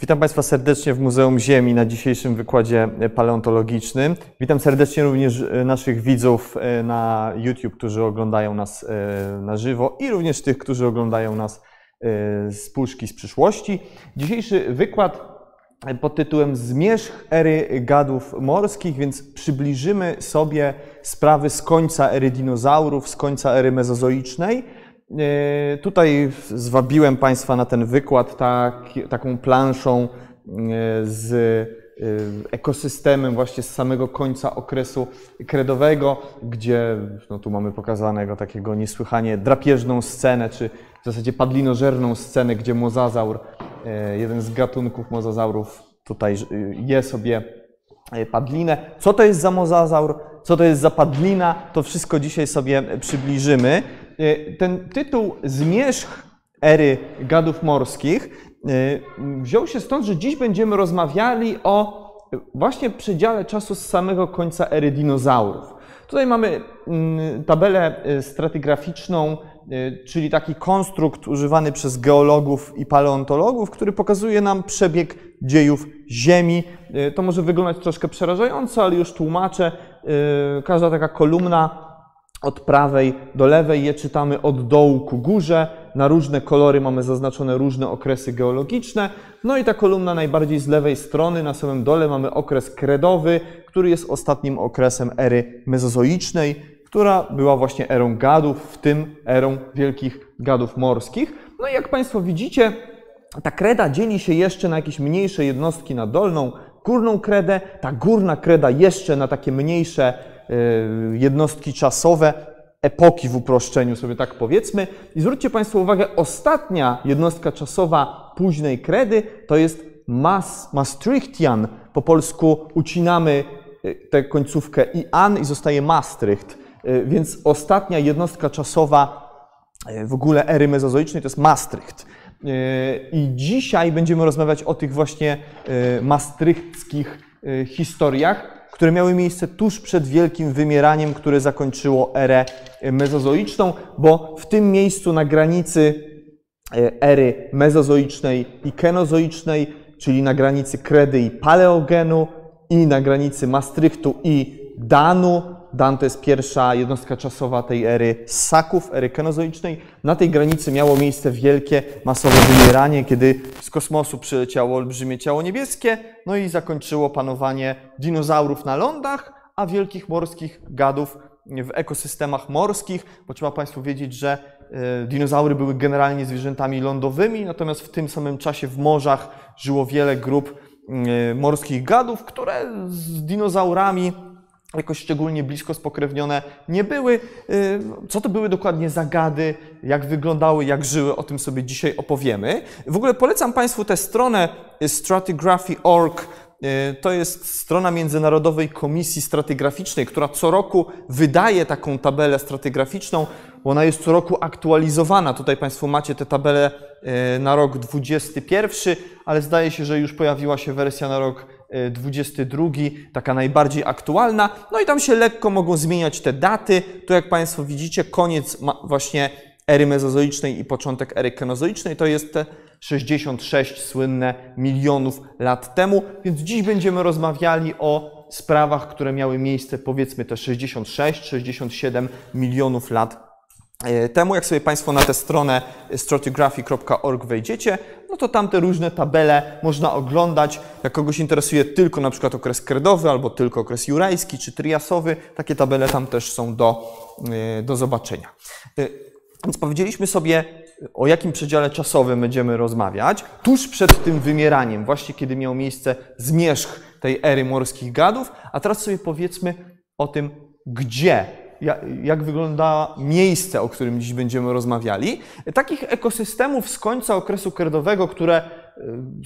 Witam Państwa serdecznie w Muzeum Ziemi na dzisiejszym wykładzie paleontologicznym. Witam serdecznie również e, naszych widzów e, na YouTube, którzy oglądają nas e, na żywo i również tych, którzy oglądają nas z puszki z przyszłości. Dzisiejszy wykład pod tytułem Zmierzch ery gadów morskich, więc przybliżymy sobie sprawy z końca ery dinozaurów, z końca ery mezozoicznej tutaj zwabiłem Państwa na ten wykład tak, taką planszą e, z e, ekosystemem właśnie z samego końca okresu kredowego, gdzie no tu mamy pokazanego takiego niesłychanie drapieżną scenę, czy w zasadzie padlinożerną scenę, gdzie mozazaur, jeden z gatunków mozazaurów tutaj je sobie padlinę. Co to jest za mozazaur? Co to jest za padlina? To wszystko dzisiaj sobie przybliżymy. E, ten tytuł Zmierzch ery gadów morskich e, wziął się stąd, że dziś będziemy rozmawiali o właśnie przedziale czasu z samego końca ery dinozaurów. Tutaj mamy mm, tabelę e, stratygraficzną, czyli taki konstrukt używany przez geologów i paleontologów, który pokazuje nam przebieg dziejów Ziemi. To może wyglądać troszkę przerażająco, ale już tłumaczę. Każda taka kolumna od prawej do lewej, je czytamy od dołu ku górze. Na różne kolory mamy zaznaczone różne okresy geologiczne. No i ta kolumna najbardziej z lewej strony, na samym dole mamy okres kredowy, który jest ostatnim okresem ery mezozoicznej, która była właśnie erą gadów, w tym erą wielkich gadów morskich. No i jak Państwo widzicie, ta kreda dzieli się jeszcze na jakieś mniejsze jednostki na dolną, górną kredę, ta górna kreda jeszcze na takie mniejsze jednostki czasowe, epoki w uproszczeniu sobie tak powiedzmy. I zwróćcie Państwo uwagę, ostatnia jednostka czasowa późnej kredy to jest Mas, Maastrichtian. Po polsku ucinamy y, tę końcówkę i an i zostaje Maastricht. Y, więc ostatnia jednostka czasowa w ogóle ery mezozoicznej to jest Maastricht. I dzisiaj będziemy rozmawiać o tych właśnie maastrichtskich historiach, które miały miejsce tuż przed wielkim wymieraniem, które zakończyło erę mezozoiczną, bo w tym miejscu na granicy e, ery mezozoicznej i kenozoicznej, czyli na granicy Kredy i Paleogenu i na granicy Maastrichtu i Danu, Dan to jest pierwsza jednostka czasowa tej ery ssaków, ery kenozoicznej. Na tej granicy miało miejsce wielkie, masowe wymieranie, kiedy z kosmosu przyleciało olbrzymie ciało niebieskie, no i zakończyło panowanie dinozaurów na lądach, a wielkich morskich gadów w ekosystemach morskich, bo trzeba Państwu wiedzieć, że e, dinozaury były generalnie zwierzętami lądowymi, natomiast w tym samym czasie w morzach żyło wiele grup e, morskich gadów, które z dinozaurami jakoś szczególnie blisko spokrewnione nie były. Y, co to były dokładnie zagady, jak wyglądały, jak żyły, o tym sobie dzisiaj opowiemy. W ogóle polecam Państwu tę stronę stratigraphy.org. Y, to jest strona Międzynarodowej Komisji Stratygraficznej, która co roku wydaje taką tabelę stratygraficzną, ona jest co roku aktualizowana. Tutaj Państwo macie tę tabelę y, na rok 2021, ale zdaje się, że już pojawiła się wersja na rok 22, taka najbardziej aktualna. No i tam się lekko mogą zmieniać te daty. Tu jak Państwo widzicie, koniec właśnie ery mezozoicznej i początek ery kenozoicznej to jest te 66 słynne milionów lat temu. Więc dziś będziemy rozmawiali o sprawach, które miały miejsce powiedzmy te 66-67 milionów lat temu, jak sobie Państwo na tę stronę stratigraphy.org wejdziecie, no to tam te różne tabele można oglądać. Jak kogoś interesuje tylko na przykład okres kredowy, albo tylko okres jurajski czy triasowy, takie tabele tam też są do, e, do zobaczenia. E, więc powiedzieliśmy sobie, o jakim przedziale czasowym będziemy rozmawiać. Tuż przed tym wymieraniem, właśnie kiedy miał miejsce zmierzch tej ery morskich gadów, a teraz sobie powiedzmy o tym, gdzie jak wygląda miejsce, o którym dziś będziemy rozmawiali. Takich ekosystemów z końca okresu kredowego, które e,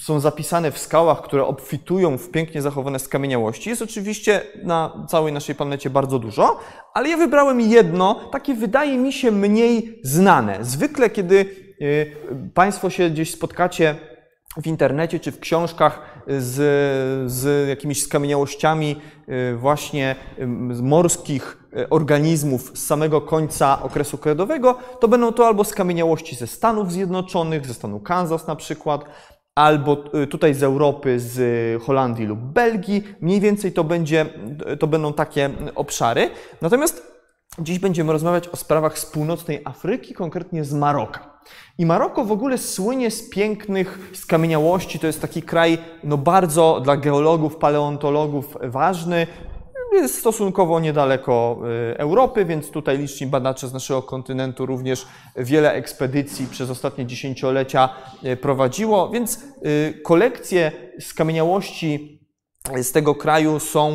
są zapisane w skałach, które obfitują w pięknie zachowane skamieniałości, jest oczywiście na całej naszej planecie bardzo dużo, ale ja wybrałem jedno, takie wydaje mi się mniej znane. Zwykle, kiedy e, Państwo się gdzieś spotkacie w internecie czy w książkach z, z jakimiś skamieniałościami y, właśnie z morskich y, organizmów z samego końca okresu kredowego, to będą to albo skamieniałości ze Stanów Zjednoczonych, ze stanu Kansas na przykład, albo y, tutaj z Europy, z Holandii lub Belgii. Mniej więcej to, będzie, to będą takie obszary. Natomiast dziś będziemy rozmawiać o sprawach z północnej Afryki, konkretnie z Maroka. I Maroko w ogóle słynie z pięknych skamieniałości. To jest taki kraj no bardzo dla geologów, paleontologów ważny. Jest stosunkowo niedaleko y, Europy, więc tutaj liczni badacze z naszego kontynentu również wiele ekspedycji przez ostatnie dziesięciolecia y, prowadziło, więc y, kolekcje skamieniałości z tego kraju są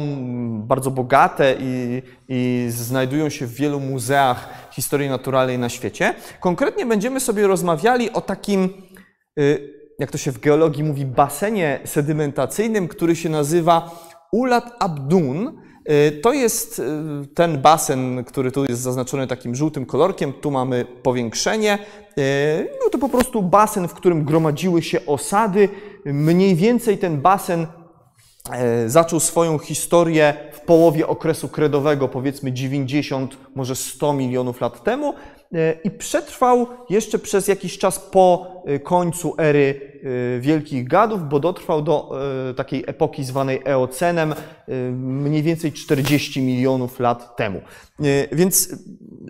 bardzo bogate i, i, znajdują się w wielu muzeach historii naturalnej na świecie. Konkretnie będziemy sobie rozmawiali o takim, jak to się w geologii mówi, basenie sedymentacyjnym, który się nazywa Ulat Abdun. Y, to jest y, ten basen, który tu jest zaznaczony takim żółtym kolorkiem. Tu mamy powiększenie. Y, no to po prostu basen, w którym gromadziły się osady. Mniej więcej ten basen zaczął swoją historię w połowie okresu kredowego, powiedzmy 90, może 100 milionów lat temu. E, i przetrwał jeszcze przez jakiś czas po e, końcu ery e, Wielkich Gadów, bo dotrwał do takiej epoki zwanej Eocenem mniej więcej 40 milionów lat temu. Więc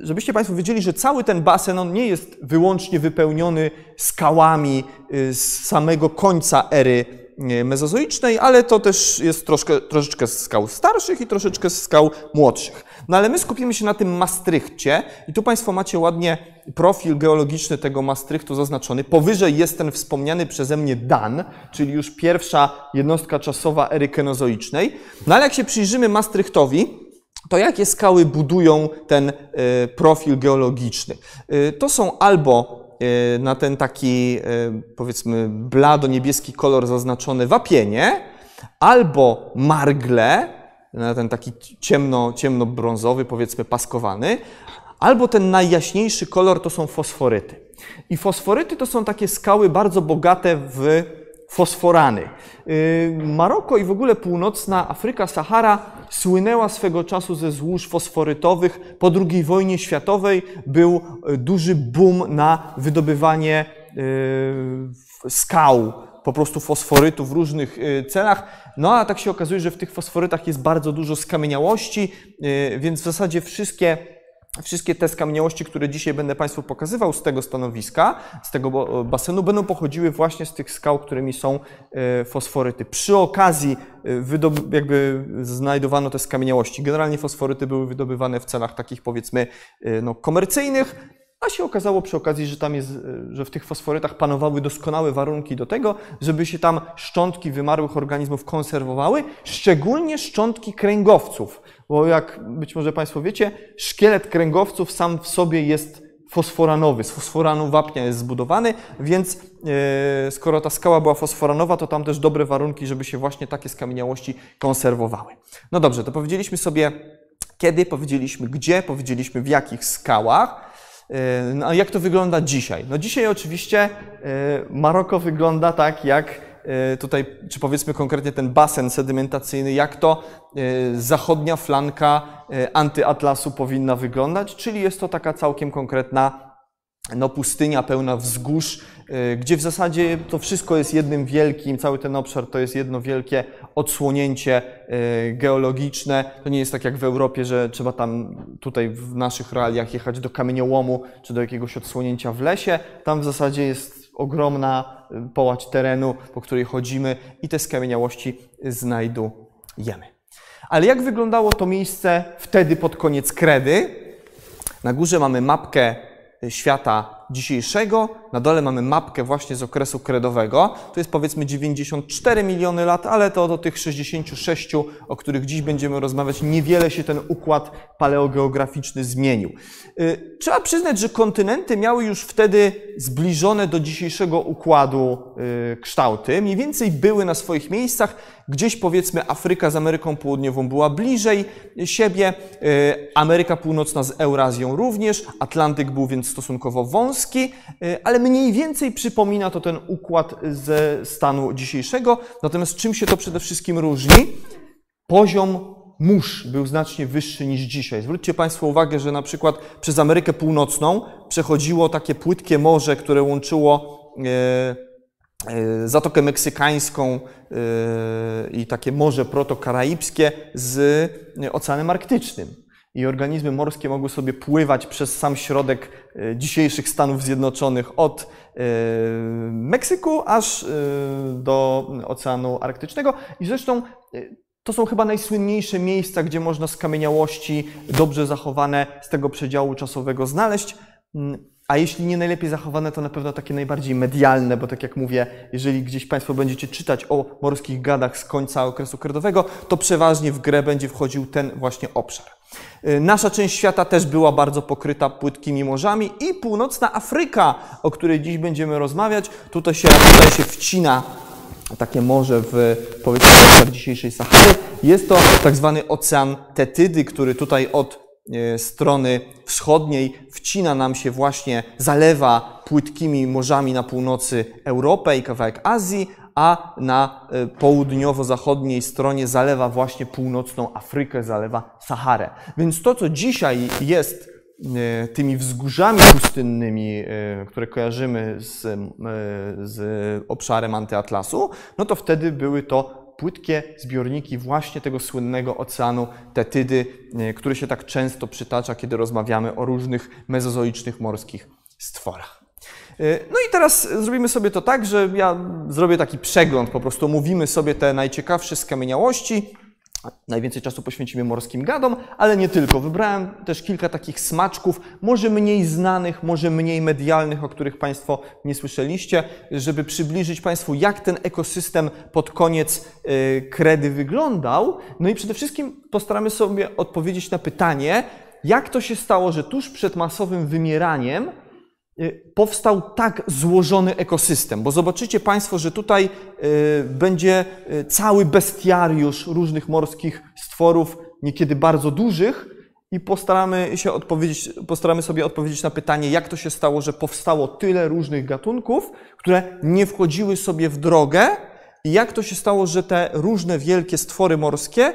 żebyście Państwo wiedzieli, że cały ten basen on nie jest wyłącznie wypełniony skałami z samego końca ery mezozoicznej, ale to też jest troszkę, troszeczkę z skał starszych i troszeczkę z skał młodszych. No ale my skupimy się na tym Maastrichcie i tu Państwo macie ładnie profil geologiczny tego Maastrichtu zaznaczony. Powyżej jest ten wspomniany przeze mnie Dan, czyli już pierwsza jednostka czasowa ery kenozoicznej. No ale jak się przyjrzymy Maastrichtowi, to jakie skały budują ten e, profil geologiczny? E, to są albo e, na ten taki, powiedzmy, blado-niebieski kolor zaznaczone wapienie, albo margle, na ten taki ciemno, ciemno-brązowy, powiedzmy paskowany, albo ten najjaśniejszy kolor to są fosforyty. I fosforyty to są takie skały bardzo bogate w fosforany. Y, Maroko i w ogóle północna Afryka, Sahara słynęła swego czasu ze złóż fosforytowych. Po II wojnie światowej był y, duży boom na wydobywanie y, skał, po prostu fosforytu w różnych celach. No a tak się okazuje, że w tych fosforytach jest bardzo dużo skamieniałości, więc w zasadzie wszystkie Wszystkie te skamieniałości, które dzisiaj będę Państwu pokazywał z tego stanowiska, z tego basenu, będą pochodziły właśnie z tych skał, którymi są y, fosforyty. Przy okazji y, jakby znajdowano te skamieniałości. Generalnie fosforyty były wydobywane w celach takich powiedzmy no, komercyjnych, a się okazało przy okazji, że tam jest, e, że w tych fosforytach panowały doskonałe warunki do tego, żeby się tam szczątki wymarłych organizmów konserwowały, szczególnie szczątki kręgowców. Bo jak być może Państwo wiecie, szkielet kręgowców sam w sobie jest fosforanowy, z fosforanu wapnia jest zbudowany, więc e, skoro ta skała była fosforanowa, to tam też dobre warunki, żeby się właśnie takie skamieniałości konserwowały. No dobrze, to powiedzieliśmy sobie kiedy, powiedzieliśmy gdzie, powiedzieliśmy w jakich skałach. E, no, jak to wygląda dzisiaj? No dzisiaj oczywiście e, Maroko wygląda tak, jak tutaj, czy powiedzmy konkretnie ten basen sedymentacyjny, jak to zachodnia flanka antyatlasu powinna wyglądać, czyli jest to taka całkiem konkretna no, pustynia pełna wzgórz, gdzie w zasadzie to wszystko jest jednym wielkim, cały ten obszar to jest jedno wielkie odsłonięcie geologiczne. To nie jest tak jak w Europie, że trzeba tam tutaj w naszych realiach jechać do kamieniołomu czy do jakiegoś odsłonięcia w lesie. Tam w zasadzie jest ogromna y, połać terenu, po której chodzimy i te skamieniałości znajdujemy. Ale jak wyglądało to miejsce wtedy pod koniec kredy? Na górze mamy mapkę świata dzisiejszego. Na dole mamy mapkę właśnie z okresu kredowego. To jest powiedzmy 94 miliony lat, ale to do tych 66, o których dziś będziemy rozmawiać, niewiele się ten układ paleogeograficzny zmienił. Y, trzeba przyznać, że kontynenty miały już wtedy zbliżone do dzisiejszego układu y, kształty. Mniej więcej były na swoich miejscach. Gdzieś powiedzmy Afryka z Ameryką Południową była bliżej siebie, y, Ameryka Północna z Eurazją również, Atlantyk był więc stosunkowo wąski, ale mniej więcej przypomina to ten układ ze stanu dzisiejszego. Natomiast czym się to przede wszystkim różni? Poziom mórz był znacznie wyższy niż dzisiaj. Zwróćcie Państwo uwagę, że na przykład przez Amerykę Północną przechodziło takie płytkie morze, które łączyło e, Zatokę Meksykańską i takie Morze Protokaraibskie z Oceanem Arktycznym. I organizmy morskie mogły sobie pływać przez sam środek dzisiejszych Stanów Zjednoczonych od Meksyku aż do Oceanu Arktycznego. I zresztą to są chyba najsłynniejsze miejsca, gdzie można skamieniałości dobrze zachowane z tego przedziału czasowego znaleźć. Mm, a jeśli nie najlepiej zachowane, to na pewno takie najbardziej medialne, bo tak jak mówię, jeżeli gdzieś Państwo będziecie czytać o morskich gadach z końca okresu kredowego, to przeważnie w grę będzie wchodził ten właśnie obszar. Y, nasza część świata też była bardzo pokryta płytkimi morzami i północna Afryka, o której dziś będziemy rozmawiać, tutaj się, tutaj się wcina takie morze w powiedzmy dzisiejszej Sahary. Jest to tak zwany ocean Tetydy, który tutaj od e, strony wschodniej wcina nam się właśnie, zalewa płytkimi morzami na północy Europę i kawałek Azji, a na e, południowo-zachodniej stronie zalewa właśnie północną Afrykę, zalewa Saharę. Więc to, co dzisiaj jest E, tymi wzgórzami pustynnymi, e, które kojarzymy z, z obszarem antyatlasu, no to wtedy były to płytkie zbiorniki właśnie tego słynnego oceanu Tetydy, który się tak często przytacza, kiedy rozmawiamy o różnych mezozoicznych morskich stworach. No i teraz zrobimy sobie to tak, że ja zrobię taki przegląd, po prostu mówimy sobie te najciekawsze skamieniałości, Najwięcej czasu poświęcimy morskim gadom, ale nie tylko. Wybrałem też kilka takich smaczków, może mniej znanych, może mniej medialnych, o których Państwo nie słyszeliście, żeby przybliżyć Państwu, jak ten ekosystem pod koniec y, kredy wyglądał. No i przede wszystkim postaramy sobie odpowiedzieć na pytanie, jak to się stało, że tuż przed masowym wymieraniem Y, powstał tak złożony ekosystem, bo zobaczycie Państwo, że tutaj y, będzie y, cały bestiariusz różnych morskich stworów, niekiedy bardzo dużych, i postaramy, się odpowiedzieć, postaramy sobie odpowiedzieć na pytanie, jak to się stało, że powstało tyle różnych gatunków, które nie wchodziły sobie w drogę, i jak to się stało, że te różne wielkie stwory morskie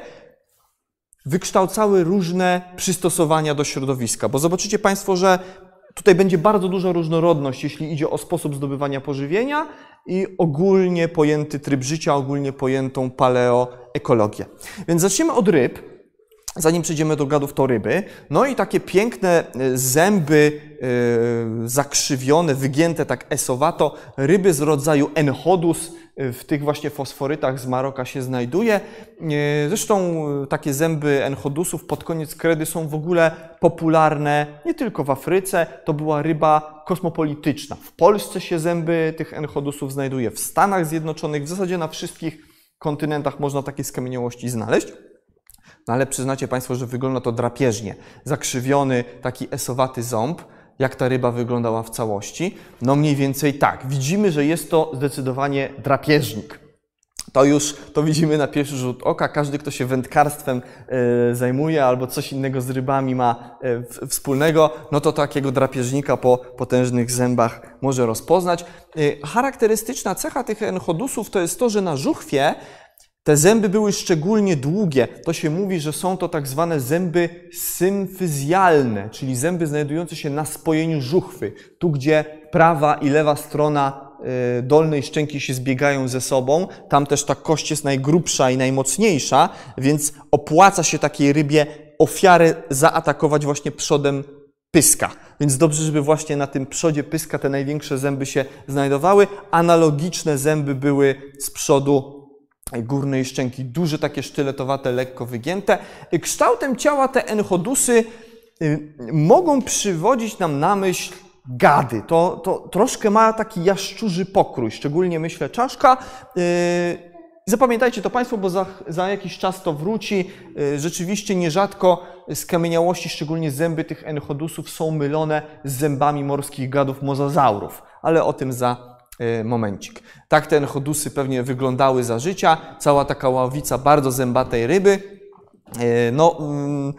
wykształcały różne przystosowania do środowiska. Bo zobaczycie Państwo, że Tutaj będzie bardzo duża różnorodność, jeśli idzie o sposób zdobywania pożywienia i ogólnie pojęty tryb życia, ogólnie pojętą paleoekologię. Więc zaczniemy od ryb. Zanim przejdziemy do gadów, to ryby. No i takie piękne e, zęby e, zakrzywione, wygięte tak esowato, ryby z rodzaju enchodus, w tych właśnie fosforytach z Maroka się znajduje. E, zresztą e, takie zęby enchodusów pod koniec kredy są w ogóle popularne nie tylko w Afryce, to była ryba kosmopolityczna. W Polsce się zęby tych enchodusów znajduje, w Stanach Zjednoczonych, w zasadzie na wszystkich kontynentach można takie skamieniałości znaleźć. No ale przyznacie Państwo, że wygląda to drapieżnie. Zakrzywiony, taki esowaty ząb jak ta ryba wyglądała w całości? No mniej więcej tak. Widzimy, że jest to zdecydowanie drapieżnik. To już to widzimy na pierwszy rzut oka. Każdy, kto się wędkarstwem y, zajmuje albo coś innego z rybami ma y, wspólnego, no to takiego drapieżnika po potężnych zębach może rozpoznać. Y, charakterystyczna cecha tych enchodusów to jest to, że na żuchwie te zęby były szczególnie długie. To się mówi, że są to tak zwane zęby symfyzjalne, czyli zęby znajdujące się na spojeniu żuchwy. Tu, gdzie prawa i lewa strona e, dolnej szczęki się zbiegają ze sobą, tam też ta kość jest najgrubsza i najmocniejsza, więc opłaca się takiej rybie ofiarę zaatakować właśnie przodem pyska. Więc dobrze, żeby właśnie na tym przodzie pyska te największe zęby się znajdowały. Analogiczne zęby były z przodu górnej szczęki, duże takie sztyletowate, lekko wygięte. Kształtem ciała te enchodusy y, mogą przywodzić nam na myśl gady. To, to troszkę ma taki jaszczurzy pokrój, szczególnie myślę czaszka. Y, zapamiętajcie to Państwo, bo za, za, jakiś czas to wróci. Y, rzeczywiście nierzadko skamieniałości, szczególnie zęby tych enchodusów są mylone z zębami morskich gadów mozozaurów, ale o tym za momencik. Tak te chodusy pewnie wyglądały za życia. Cała taka ławica bardzo zębatej ryby. E, no, mm,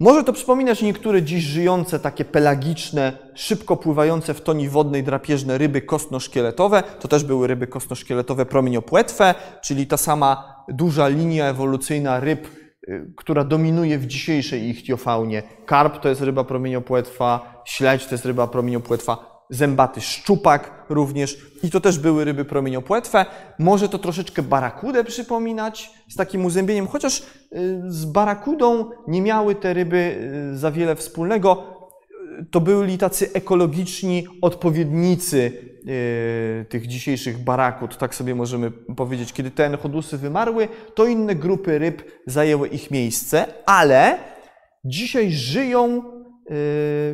może to przypominać niektóre dziś żyjące, takie pelagiczne, szybko pływające w toni wodnej drapieżne ryby kostno-szkieletowe. To też były ryby kostno-szkieletowe promieniopłetwe, czyli ta sama duża linia ewolucyjna ryb, y, która dominuje w dzisiejszej ichtiofaunie. Karp to jest ryba promieniopłetwa, śledź to jest ryba promieniopłetwa, zębaty szczupak również i to też były ryby promieniopłetwe. Może to troszeczkę barakudę przypominać z takim uzębieniem, chociaż y, z barakudą nie miały te ryby y, za wiele wspólnego. To byli tacy ekologiczni odpowiednicy y, tych dzisiejszych barakud, tak sobie możemy powiedzieć. Kiedy te enchodusy wymarły, to inne grupy ryb zajęły ich miejsce, ale dzisiaj żyją Y,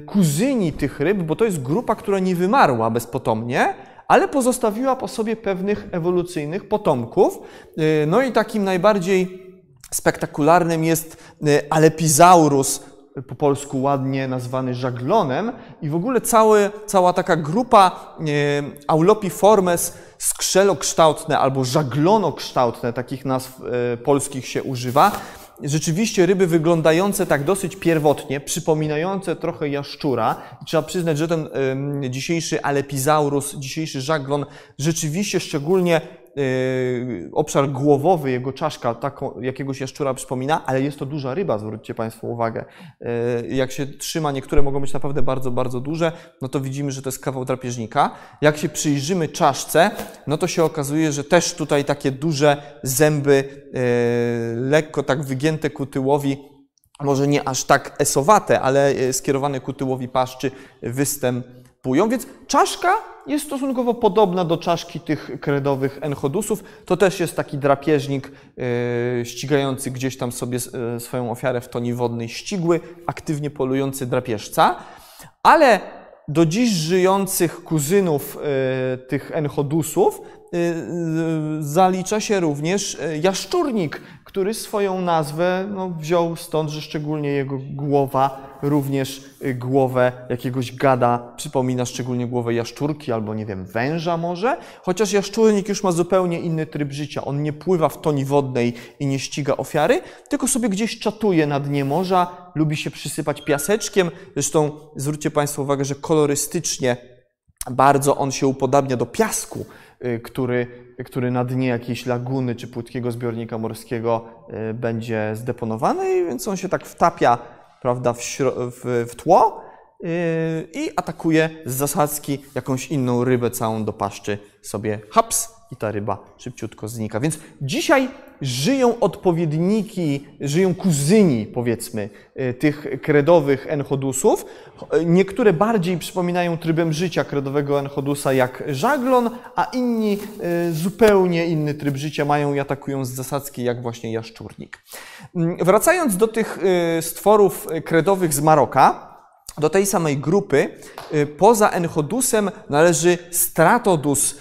kuzyni tych ryb, bo to jest grupa, która nie wymarła bezpotomnie, ale pozostawiła po sobie pewnych ewolucyjnych potomków. Y, no i takim najbardziej spektakularnym jest y, Alepizaurus, po polsku ładnie nazwany żaglonem i w ogóle cały, cała taka grupa Aulopiformes skrzelokształtne albo żaglonokształtne, takich nazw polskich się używa, rzeczywiście ryby wyglądające tak dosyć pierwotnie, przypominające trochę jaszczura. trzeba przyznać, że ten y, dzisiejszy alepizaurus, dzisiejszy żaglon rzeczywiście szczególnie obszar głowowy, jego czaszka taką, jakiegoś jaszczura przypomina, ale jest to duża ryba, zwróćcie Państwo uwagę. Y, jak się trzyma, niektóre mogą być naprawdę bardzo, bardzo duże, no to widzimy, że to jest kawał drapieżnika. Jak się przyjrzymy czaszce, no to się okazuje, że też tutaj takie duże zęby, y, lekko tak wygięte ku tyłowi, może nie aż tak esowate, ale skierowane ku tyłowi paszczy występują. Więc czaszka jest stosunkowo podobna do czaszki tych kredowych enchodusów. To też jest taki drapieżnik yy, ścigający gdzieś tam sobie yy, swoją ofiarę w toni wodnej ścigły, aktywnie polujący drapieżca. Ale do dziś żyjących kuzynów yy, tych enchodusów zalicza się również jaszczurnik, który swoją nazwę no, wziął stąd, że szczególnie jego głowa również y, głowę jakiegoś gada przypomina, szczególnie głowę jaszczurki albo, nie wiem, węża może. Chociaż jaszczurnik już ma zupełnie inny tryb życia. On nie pływa w toni wodnej i nie ściga ofiary, tylko sobie gdzieś czatuje na dnie morza, lubi się przysypać piaseczkiem. Zresztą zwróćcie Państwo uwagę, że kolorystycznie bardzo on się upodabnia do piasku, który, który na dnie jakiejś laguny czy płytkiego zbiornika morskiego y, będzie zdeponowany, więc on się tak wtapia prawda, w, w, w tło yy, i atakuje z zasadzki jakąś inną rybę całą do paszczy. Sobie haps i ta ryba szybciutko znika. Więc dzisiaj żyją odpowiedniki, żyją kuzyni, powiedzmy, y, tych kredowych enchodusów. Niektóre bardziej przypominają trybem życia kredowego enchodusa jak żaglon, a inni y, zupełnie inny tryb życia mają i atakują z zasadzki jak właśnie jaszczurnik. Mm, wracając do tych y, stworów kredowych z Maroka, do tej samej grupy poza enchodusem należy stratodus,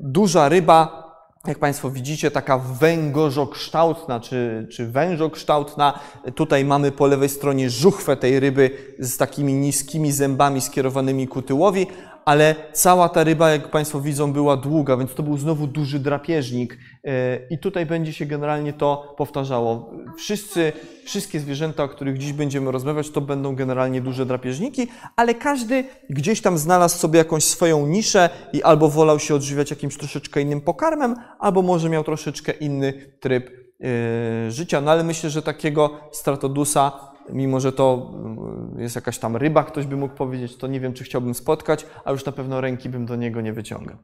duża ryba jak Państwo widzicie, taka węgorzokształtna czy, czy wężokształtna. Tutaj mamy po lewej stronie żuchwę tej ryby z takimi niskimi zębami skierowanymi ku tyłowi, ale cała ta ryba, jak Państwo widzą, była długa, więc to był znowu duży drapieżnik. E, I tutaj będzie się generalnie to powtarzało. Wszyscy, wszystkie zwierzęta, o których dziś będziemy rozmawiać, to będą generalnie duże drapieżniki, ale każdy gdzieś tam znalazł sobie jakąś swoją niszę i albo wolał się odżywiać jakimś troszeczkę innym pokarmem, albo może miał troszeczkę inny tryb e, życia. No ale myślę, że takiego stratodusa mimo że to mm, jest jakaś tam ryba, ktoś by mógł powiedzieć, to nie wiem, czy chciałbym spotkać, a już na pewno ręki bym do niego nie wyciągał.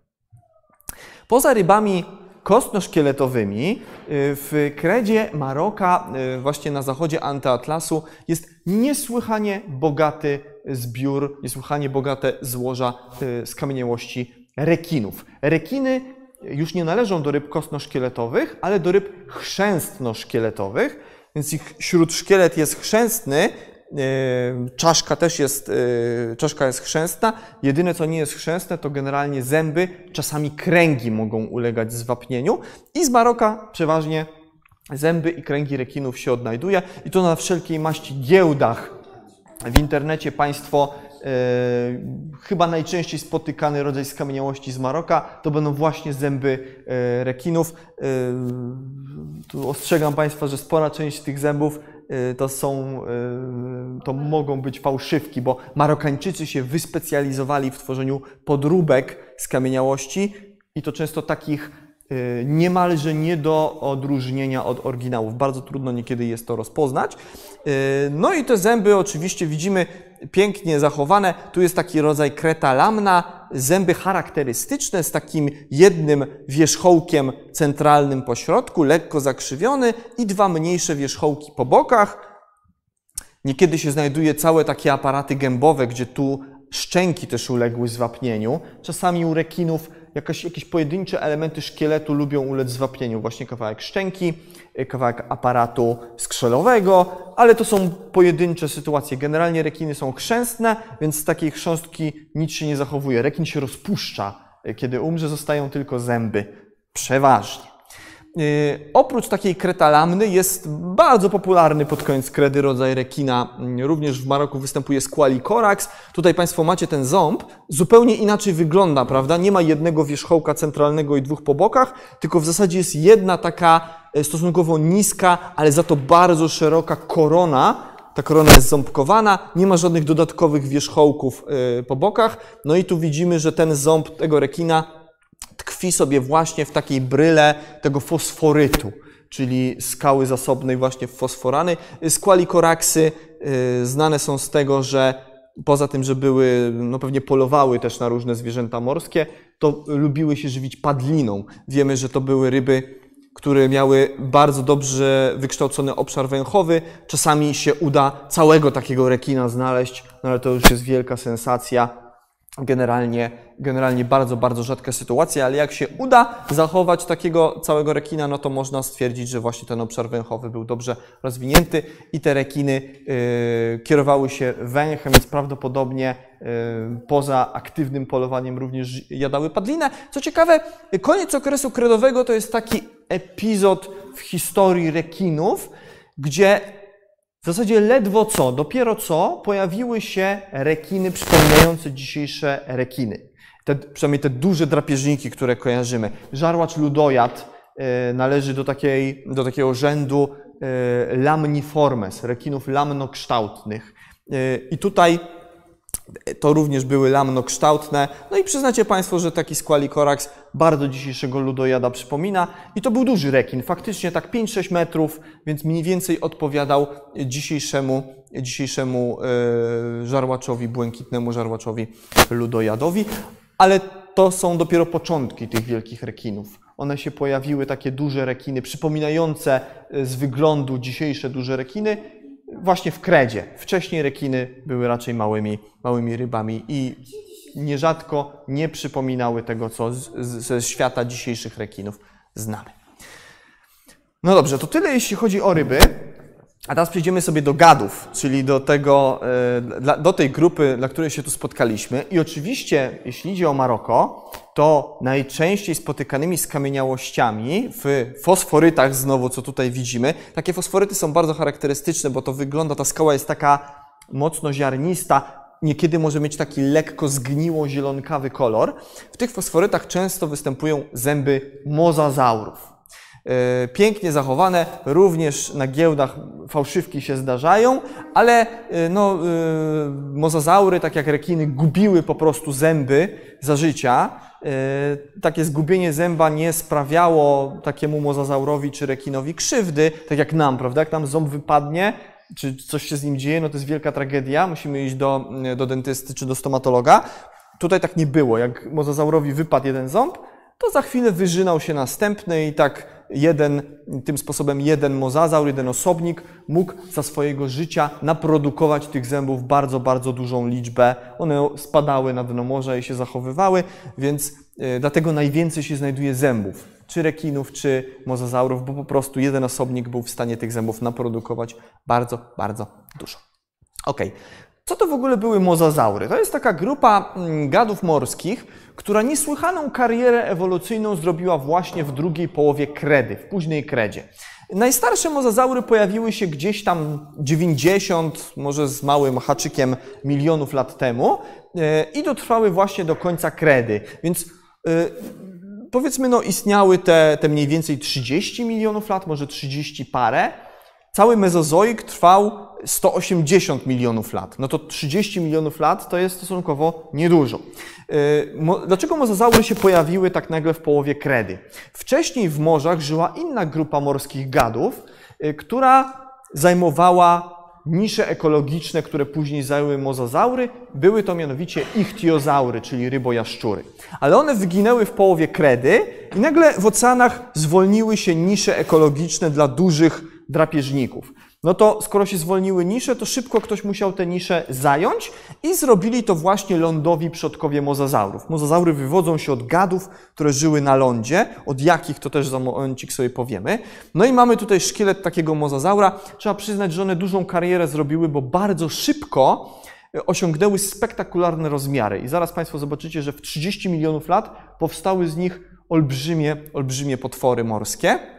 Poza rybami kostno-szkieletowymi y, w kredzie Maroka, y, właśnie na zachodzie Antyatlasu, jest niesłychanie bogaty zbiór, niesłychanie bogate złoża y, skamieniałości rekinów. Rekiny już nie należą do ryb kostno-szkieletowych, ale do ryb chrzęstno-szkieletowych, więc ich śródszkielet jest chrzęstny, e, czaszka też jest, e, czaszka jest chrzęstna. Jedyne, co nie jest chrzęstne, to generalnie zęby, czasami kręgi mogą ulegać zwapnieniu. I z Maroka przeważnie zęby i kręgi rekinów się odnajduje i to na wszelkiej maści giełdach. W internecie Państwo chyba najczęściej spotykany rodzaj skamieniałości z Maroka to będą właśnie zęby e, rekinów. E, tu ostrzegam Państwa, że spora część tych zębów to są, to mogą być fałszywki, bo Marokańczycy się wyspecjalizowali w tworzeniu podróbek skamieniałości i to często takich niemalże nie do odróżnienia od oryginałów. Bardzo trudno niekiedy jest to rozpoznać. Y, no i te zęby oczywiście widzimy pięknie zachowane. Tu jest taki rodzaj kreta lamna, zęby charakterystyczne z takim jednym wierzchołkiem centralnym po środku, lekko zakrzywiony i dwa mniejsze wierzchołki po bokach. Niekiedy się znajduje całe takie aparaty gębowe, gdzie tu szczęki też uległy zwapnieniu. Czasami u rekinów jakaś, jakieś pojedyncze elementy szkieletu lubią ulec zwapnieniu. Właśnie kawałek szczęki, kawałek aparatu skrzelowego, ale to są pojedyncze sytuacje. Generalnie rekiny są chrzęstne, więc z takiej chrząstki nic się nie zachowuje. Rekin się rozpuszcza. Kiedy umrze, zostają tylko zęby. Przeważnie. Y, oprócz takiej kretalamny jest bardzo popularny pod koniec kredy rodzaj rekina. Również w Maroku występuje Squalicorax. Tutaj Państwo macie ten ząb. Zupełnie inaczej wygląda, prawda? Nie ma jednego wierzchołka centralnego i dwóch po bokach, tylko w zasadzie jest jedna taka e, stosunkowo niska, ale za to bardzo szeroka korona. Ta korona jest ząbkowana, nie ma żadnych dodatkowych wierzchołków e, po bokach. No i tu widzimy, że ten ząb tego rekina tkwi sobie właśnie w takiej bryle tego fosforytu, czyli skały zasobnej właśnie w fosforany. Squalikoraksy y, znane są z tego, że poza tym, że były, no pewnie polowały też na różne zwierzęta morskie, to lubiły się żywić padliną. Wiemy, że to były ryby, które miały bardzo dobrze wykształcony obszar węchowy. Czasami się uda całego takiego rekina znaleźć, no ale to już jest wielka sensacja generalnie, generalnie bardzo, bardzo rzadka sytuacja, ale jak się uda zachować takiego całego rekina, no to można stwierdzić, że właśnie ten obszar węchowy był dobrze rozwinięty i te rekiny yy, kierowały się węchem, więc prawdopodobnie yy, poza aktywnym polowaniem również jadały padlinę. Co ciekawe, koniec okresu kredowego to jest taki epizod w historii rekinów, gdzie w zasadzie ledwo co, dopiero co pojawiły się rekiny przypominające dzisiejsze rekiny. Te, przynajmniej te duże drapieżniki, które kojarzymy. Żarłacz ludojad y, należy do, takiej, do takiego rzędu y, lamniformes, rekinów lamnokształtnych. Y, I tutaj to również były lamnokształtne. No i przyznacie Państwo, że taki Squalicorax bardzo dzisiejszego ludojada przypomina. I to był duży rekin, faktycznie tak 5-6 metrów, więc mniej więcej odpowiadał dzisiejszemu, dzisiejszemu żarłaczowi, błękitnemu żarłaczowi ludojadowi. Ale to są dopiero początki tych wielkich rekinów. One się pojawiły, takie duże rekiny, przypominające e, z wyglądu dzisiejsze duże rekiny, właśnie w kredzie. Wcześniej rekiny były raczej małymi, małymi rybami i nierzadko nie przypominały tego, co ze świata dzisiejszych rekinów znamy. No dobrze, to tyle jeśli chodzi o ryby. A teraz przejdziemy sobie do gadów, czyli do, tego, e, do tej grupy, dla której się tu spotkaliśmy. I oczywiście, jeśli idzie o Maroko, to najczęściej spotykanymi skamieniałościami w fosforytach, znowu co tutaj widzimy, takie fosforyty są bardzo charakterystyczne, bo to wygląda, ta skała jest taka mocno ziarnista, niekiedy może mieć taki lekko zgniło-zielonkawy kolor. W tych fosforytach często występują zęby mozazaurów. E, pięknie zachowane, również na giełdach fałszywki się zdarzają, ale e, no, e, mozazaury, tak jak rekiny, gubiły po prostu zęby za życia. Takie zgubienie zęba nie sprawiało takiemu mozazaurowi czy rekinowi krzywdy, tak jak nam, prawda? Jak nam ząb wypadnie, czy coś się z nim dzieje, no to jest wielka tragedia, musimy iść do, do dentysty czy do stomatologa. Tutaj tak nie było. Jak mozazaurowi wypadł jeden ząb, to za chwilę wyżynał się następny i tak jeden, tym sposobem jeden mozazaur, jeden osobnik mógł za swojego życia naprodukować tych zębów bardzo, bardzo dużą liczbę. One spadały na dno morza i się zachowywały, więc e, dlatego najwięcej się znajduje zębów, czy rekinów, czy mozazaurów, bo po prostu jeden osobnik był w stanie tych zębów naprodukować bardzo, bardzo dużo. Ok, co to w ogóle były mozazaury? To jest taka grupa mm, gadów morskich, która niesłychaną karierę ewolucyjną zrobiła właśnie w drugiej połowie kredy, w późnej kredzie. Najstarsze mozazaury pojawiły się gdzieś tam 90, może z małym haczykiem milionów lat temu e, i dotrwały właśnie do końca kredy. Więc e, powiedzmy, no istniały te, te mniej więcej 30 milionów lat, może 30 parę. Cały mezozoik trwał 180 milionów lat. No to 30 milionów lat to jest stosunkowo niedużo. Yy, dlaczego mozozaury się pojawiły tak nagle w połowie kredy? Wcześniej w morzach żyła inna grupa morskich gadów, yy, która zajmowała nisze ekologiczne, które później zajęły mozozaury. Były to mianowicie ichtiozaury, czyli rybojaszczury. Ale one wyginęły w połowie kredy i nagle w oceanach zwolniły się nisze ekologiczne dla dużych drapieżników no to skoro się zwolniły nisze, to szybko ktoś musiał te nisze zająć i zrobili to właśnie lądowi przodkowie mozazaurów. Mozazaury wywodzą się od gadów, które żyły na lądzie, od jakich to też za momencik sobie powiemy. No i mamy tutaj szkielet takiego mozazaura. Trzeba przyznać, że one dużą karierę zrobiły, bo bardzo szybko e, osiągnęły spektakularne rozmiary. I zaraz Państwo zobaczycie, że w 30 milionów lat powstały z nich olbrzymie, olbrzymie potwory morskie.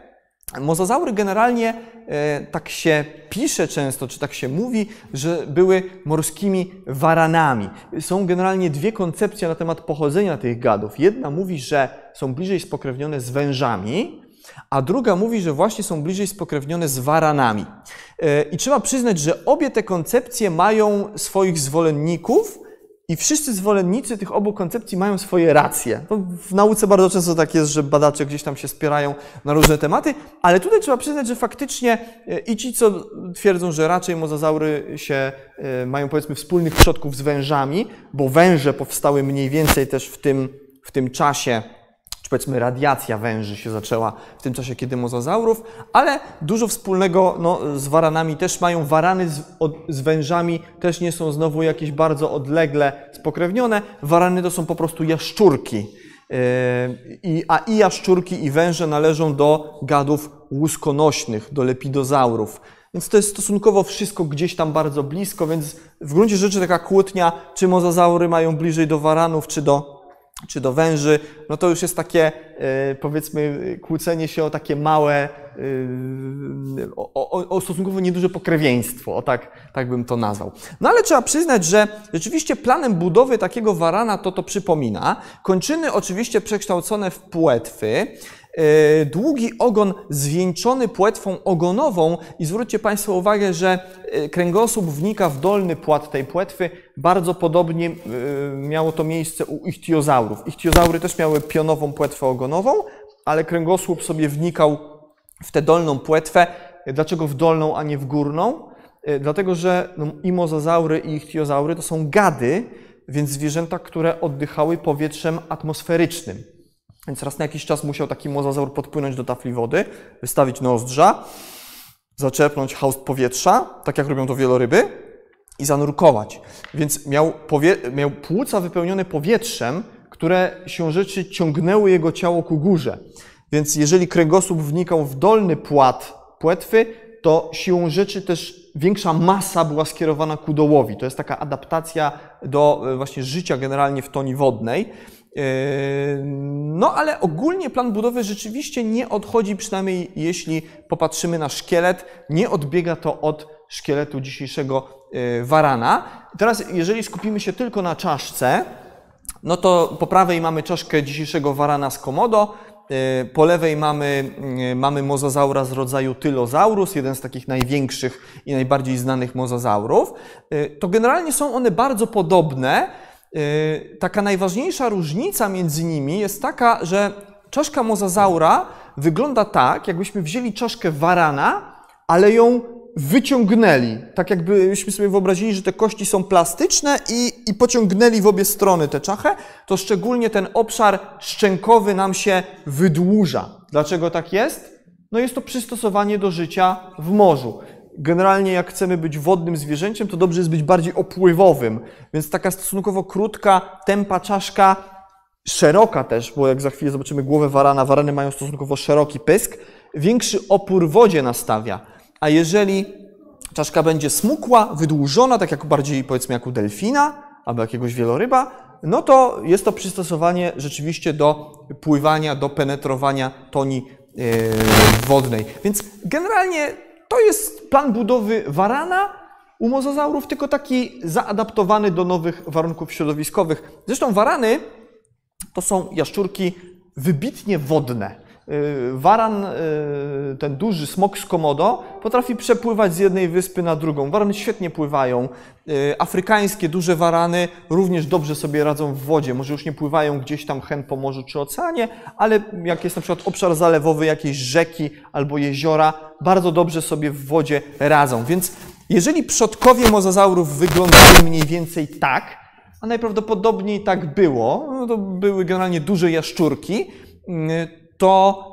Mozazaury generalnie e, tak się pisze często, czy tak się mówi, że były morskimi waranami. Są generalnie dwie koncepcje na temat pochodzenia tych gadów. Jedna mówi, że są bliżej spokrewnione z wężami, a druga mówi, że właśnie są bliżej spokrewnione z waranami. E, I trzeba przyznać, że obie te koncepcje mają swoich zwolenników, i wszyscy zwolennicy tych obu koncepcji mają swoje racje. To w nauce bardzo często tak jest, że badacze gdzieś tam się spierają na różne tematy, ale tutaj trzeba przyznać, że faktycznie e, i ci, co twierdzą, że raczej mozazaury się e, mają powiedzmy wspólnych przodków z wężami, bo węże powstały mniej więcej też w tym, w tym czasie czy powiedzmy radiacja węży się zaczęła w tym czasie, kiedy mozozaurów, ale dużo wspólnego no, z waranami też mają. Warany z, od, z wężami też nie są znowu jakieś bardzo odlegle spokrewnione. Warany to są po prostu jaszczurki. Yy, a i jaszczurki, i węże należą do gadów łuskonośnych, do lepidozaurów. Więc to jest stosunkowo wszystko gdzieś tam bardzo blisko, więc w gruncie rzeczy taka kłótnia, czy mozazaury mają bliżej do waranów, czy do czy do węży, no to już jest takie, e, powiedzmy, kłócenie się o takie małe, e, o, o, o, stosunkowo nieduże pokrewieństwo, o tak, tak bym to nazwał. No ale trzeba przyznać, że rzeczywiście planem budowy takiego warana to to przypomina. Kończyny oczywiście przekształcone w płetwy, E, długi ogon zwieńczony płetwą ogonową i zwróćcie Państwo uwagę, że kręgosłup wnika w dolny płat tej płetwy. Bardzo podobnie e, miało to miejsce u ichthyozaurów. Ichthyozaury też miały pionową płetwę ogonową, ale kręgosłup sobie wnikał w tę dolną płetwę. Dlaczego w dolną, a nie w górną? Dlatego, że no, i mozazaury, i ichthyozaury to są gady, więc zwierzęta, które oddychały powietrzem atmosferycznym. Więc raz na jakiś czas musiał taki mozazaur podpłynąć do tafli wody, wystawić nozdrza, zaczerpnąć haust powietrza, tak jak robią to wieloryby, i zanurkować. Więc miał, miał płuca wypełnione powietrzem, które się rzeczy ciągnęły jego ciało ku górze. Więc jeżeli kręgosłup wnikał w dolny płat płetwy, to siłą rzeczy też większa masa była skierowana ku dołowi. To jest taka adaptacja do e, właśnie życia generalnie w toni wodnej. Yy, no ale ogólnie plan budowy rzeczywiście nie odchodzi, przynajmniej jeśli popatrzymy na szkielet, nie odbiega to od szkieletu dzisiejszego warana. Teraz, jeżeli skupimy się tylko na czaszce, no to po prawej mamy czaszkę dzisiejszego warana z Komodo, yy, po lewej mamy, mamy mozozaura z rodzaju Tylosaurus, jeden z takich największych i najbardziej znanych mozozaurów. To generalnie są one bardzo podobne, Y, taka najważniejsza różnica między nimi jest taka, że czaszka mozazaura wygląda tak, jakbyśmy wzięli czaszkę warana, ale ją wyciągnęli. Tak jakbyśmy sobie wyobrazili, że te kości są plastyczne i, i pociągnęli w obie strony tę czachę, to szczególnie ten obszar szczękowy nam się wydłuża. Dlaczego tak jest? No jest to przystosowanie do życia w morzu generalnie jak chcemy być wodnym zwierzęciem, to dobrze jest być bardziej opływowym. Więc taka stosunkowo krótka, tempa czaszka, szeroka też, bo jak za chwilę zobaczymy głowę warana, warany mają stosunkowo szeroki pysk, większy opór wodzie nastawia. A jeżeli czaszka będzie smukła, wydłużona, tak jak bardziej powiedzmy jak u delfina albo jakiegoś wieloryba, no to jest to przystosowanie rzeczywiście do pływania, do penetrowania toni yy, wodnej. Więc generalnie to jest plan budowy warana u mozozaurów, tylko taki zaadaptowany do nowych warunków środowiskowych. Zresztą warany to są jaszczurki wybitnie wodne. Waran, ten duży smok z Komodo, potrafi przepływać z jednej wyspy na drugą. Warany świetnie pływają. Afrykańskie duże warany również dobrze sobie radzą w wodzie. Może już nie pływają gdzieś tam hen po morzu czy oceanie, ale jak jest na przykład obszar zalewowy jakiejś rzeki albo jeziora, bardzo dobrze sobie w wodzie radzą. Więc jeżeli przodkowie mozazaurów wyglądały mniej więcej tak, a najprawdopodobniej tak było, no to były generalnie duże jaszczurki, to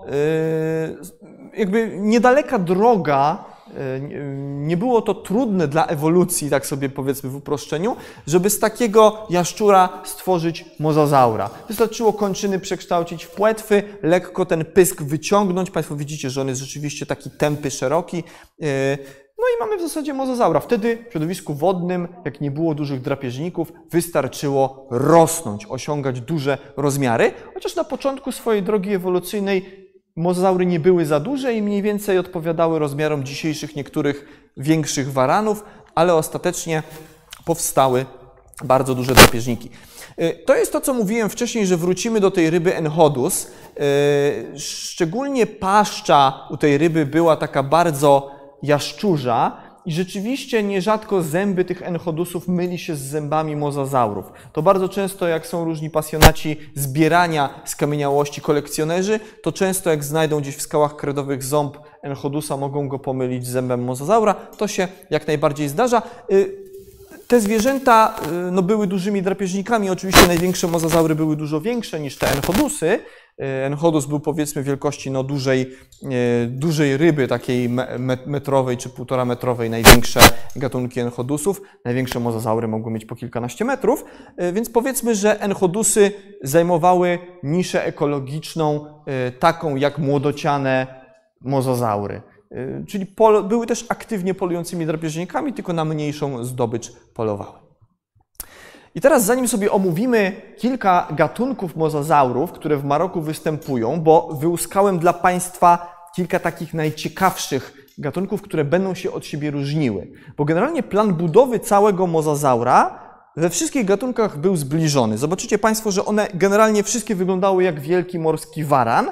y, jakby niedaleka droga, y, nie było to trudne dla ewolucji, tak sobie powiedzmy w uproszczeniu, żeby z takiego jaszczura stworzyć mozazaura. Wystarczyło kończyny przekształcić w płetwy, lekko ten pysk wyciągnąć. Państwo widzicie, że on jest rzeczywiście taki tępy, szeroki. No i mamy w zasadzie mozozaura. Wtedy w środowisku wodnym, jak nie było dużych drapieżników, wystarczyło rosnąć, osiągać duże rozmiary, chociaż na początku swojej drogi ewolucyjnej mozozaury nie były za duże i mniej więcej odpowiadały rozmiarom dzisiejszych niektórych większych waranów, ale ostatecznie powstały bardzo duże drapieżniki. Y, to jest to, co mówiłem wcześniej, że wrócimy do tej ryby Enhodus. Y, szczególnie paszcza u tej ryby była taka bardzo jaszczurza i rzeczywiście nierzadko zęby tych enchodusów myli się z zębami mozazaurów. To bardzo często, jak są różni pasjonaci zbierania skamieniałości, kolekcjonerzy, to często jak znajdą gdzieś w skałach kredowych ząb enchodusa, mogą go pomylić z zębem mozazaura. To się jak najbardziej zdarza. Y, te zwierzęta y, no, były dużymi drapieżnikami. Oczywiście największe mozazaury były dużo większe niż te enchodusy, E, Enchodus był powiedzmy wielkości no, dużej, e, dużej ryby, takiej metrowej czy półtora metrowej, największe gatunki enchodusów. Największe mozazaury mogły mieć po kilkanaście metrów, więc powiedzmy, że enchodusy zajmowały niszę ekologiczną, taką jak młodociane mozazaury. Czyli były też aktywnie polującymi drapieżnikami, tylko na mniejszą zdobycz polowały. I teraz, zanim sobie omówimy kilka gatunków mozazaurów, które w Maroku występują, bo wyłuskałem dla Państwa kilka takich najciekawszych gatunków, które będą się od siebie różniły. Bo generalnie plan budowy całego mozazaura we wszystkich gatunkach był zbliżony. Zobaczycie Państwo, że one generalnie wszystkie wyglądały jak wielki morski waran,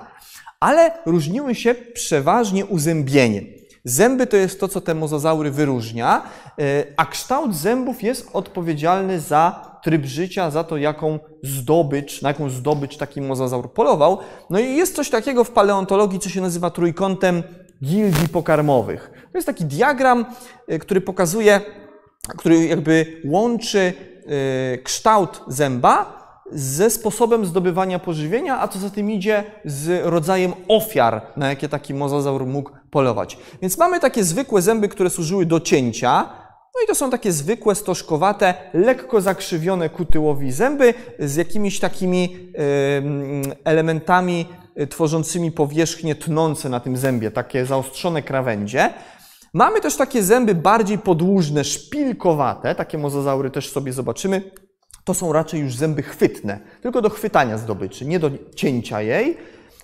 ale różniły się przeważnie uzębieniem. Zęby to jest to, co te mozazaury wyróżnia, e, a kształt zębów jest odpowiedzialny za tryb życia, za to, jaką zdobycz, na jaką zdobycz taki mozazaur polował. No i jest coś takiego w paleontologii, co się nazywa trójkątem gildii pokarmowych. To jest taki diagram, e, który pokazuje, który jakby łączy e, kształt zęba ze sposobem zdobywania pożywienia, a co za tym idzie z rodzajem ofiar, na jakie taki mozazaur mógł polować. Więc mamy takie zwykłe zęby, które służyły do cięcia, no i to są takie zwykłe, stożkowate, lekko zakrzywione ku tyłowi zęby z jakimiś takimi elementami e, tworzącymi powierzchnie tnące na tym zębie, takie zaostrzone krawędzie. Mamy też takie zęby bardziej podłużne, szpilkowate, takie mozozaury też sobie zobaczymy. To są raczej już zęby chwytne, tylko do chwytania zdobyczy, nie do cięcia jej.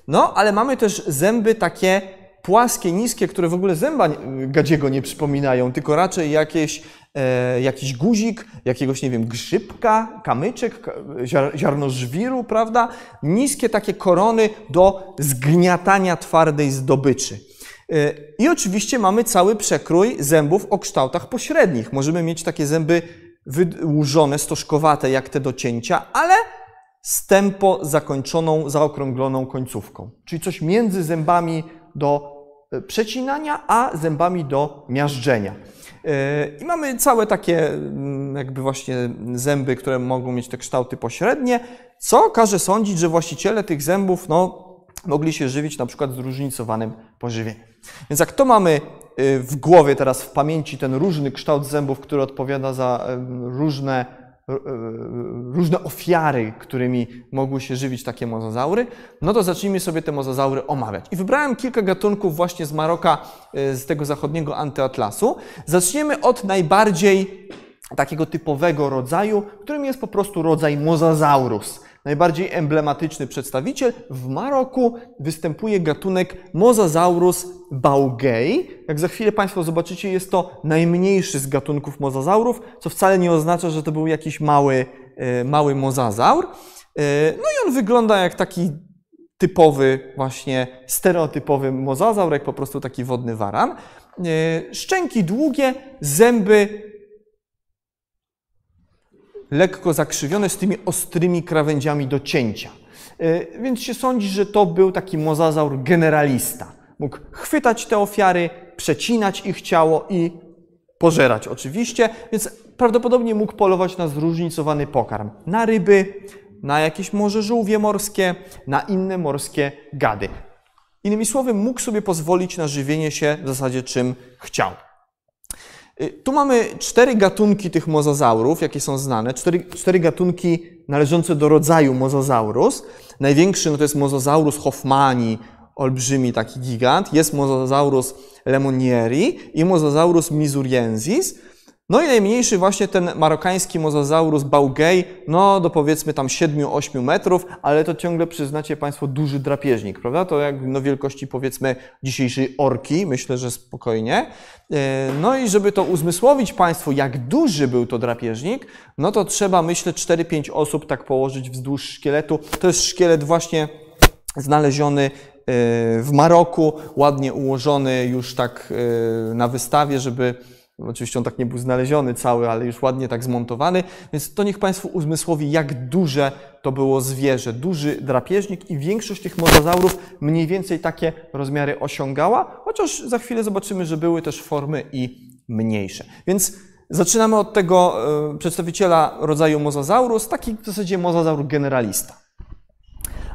No, ale mamy też zęby takie płaskie, niskie, które w ogóle zęba gadziego nie przypominają, tylko raczej jakieś, e, jakiś guzik, jakiegoś, nie wiem, grzybka, kamyczek, ziar, ziarno żwiru, prawda? Niskie takie korony do zgniatania twardej zdobyczy. E, I oczywiście mamy cały przekrój zębów o kształtach pośrednich. Możemy mieć takie zęby wydłużone, stożkowate, jak te do cięcia, ale z tempo zakończoną, zaokrągloną końcówką. Czyli coś między zębami do e, przecinania, a zębami do miażdżenia. E, I mamy całe takie mm, jakby właśnie zęby, które mogą mieć te kształty pośrednie, co każe sądzić, że właściciele tych zębów no, mogli się żywić na przykład zróżnicowanym pożywieniem. Więc jak to mamy w głowie teraz, w pamięci, ten różny kształt zębów, który odpowiada za różne E, różne ofiary, którymi mogły się żywić takie mozazaury, no to zacznijmy sobie te mozazaury omawiać. I wybrałem kilka gatunków właśnie z Maroka, z tego zachodniego antyatlasu. Zaczniemy od najbardziej takiego typowego rodzaju, którym jest po prostu rodzaj mozasaurus najbardziej emblematyczny przedstawiciel. W Maroku występuje gatunek Mosasaurus baugei. Jak za chwilę Państwo zobaczycie, jest to najmniejszy z gatunków mozazaurów, co wcale nie oznacza, że to był jakiś mały, e, mały mozazaur. E, no i on wygląda jak taki typowy, właśnie stereotypowy mozazaur, jak po prostu taki wodny waran. E, szczęki długie, zęby lekko zakrzywione z tymi ostrymi krawędziami do cięcia. E, więc się sądzi, że to był taki mozazaur generalista. Mógł chwytać te ofiary, przecinać ich ciało i pożerać oczywiście, więc prawdopodobnie mógł polować na zróżnicowany pokarm. Na ryby, na jakieś może żółwie morskie, na inne morskie gady. Innymi słowy, mógł sobie pozwolić na żywienie się w zasadzie czym chciał. Y, tu mamy cztery gatunki tych mozozaurów, jakie są znane. Cztery, cztery gatunki należące do rodzaju mozozaurus. Największy no to jest mozozaurus hoffmani, olbrzymi taki gigant. Jest mozozaurus lemonieri i mozozaurus misuriensis. No i najmniejszy właśnie ten marokański mozozaurus baugei, no do powiedzmy tam 7-8 metrów, ale to ciągle przyznacie Państwo duży drapieżnik, prawda? To jak no wielkości powiedzmy dzisiejszej orki, myślę, że spokojnie. E, no i żeby to uzmysłowić Państwu, jak duży był to drapieżnik, no to trzeba myślę 4-5 osób tak położyć wzdłuż szkieletu. To jest szkielet właśnie znaleziony e, w Maroku, ładnie ułożony już tak e, na wystawie, żeby Oczywiście on tak nie był znaleziony cały, ale już ładnie tak zmontowany, więc to niech Państwu uzmysłowi, jak duże to było zwierzę. Duży drapieżnik i większość tych mozozaurów mniej więcej takie rozmiary osiągała, chociaż za chwilę zobaczymy, że były też formy i mniejsze. Więc zaczynamy od tego e, przedstawiciela rodzaju mozozaurus, taki w zasadzie mozozaur generalista.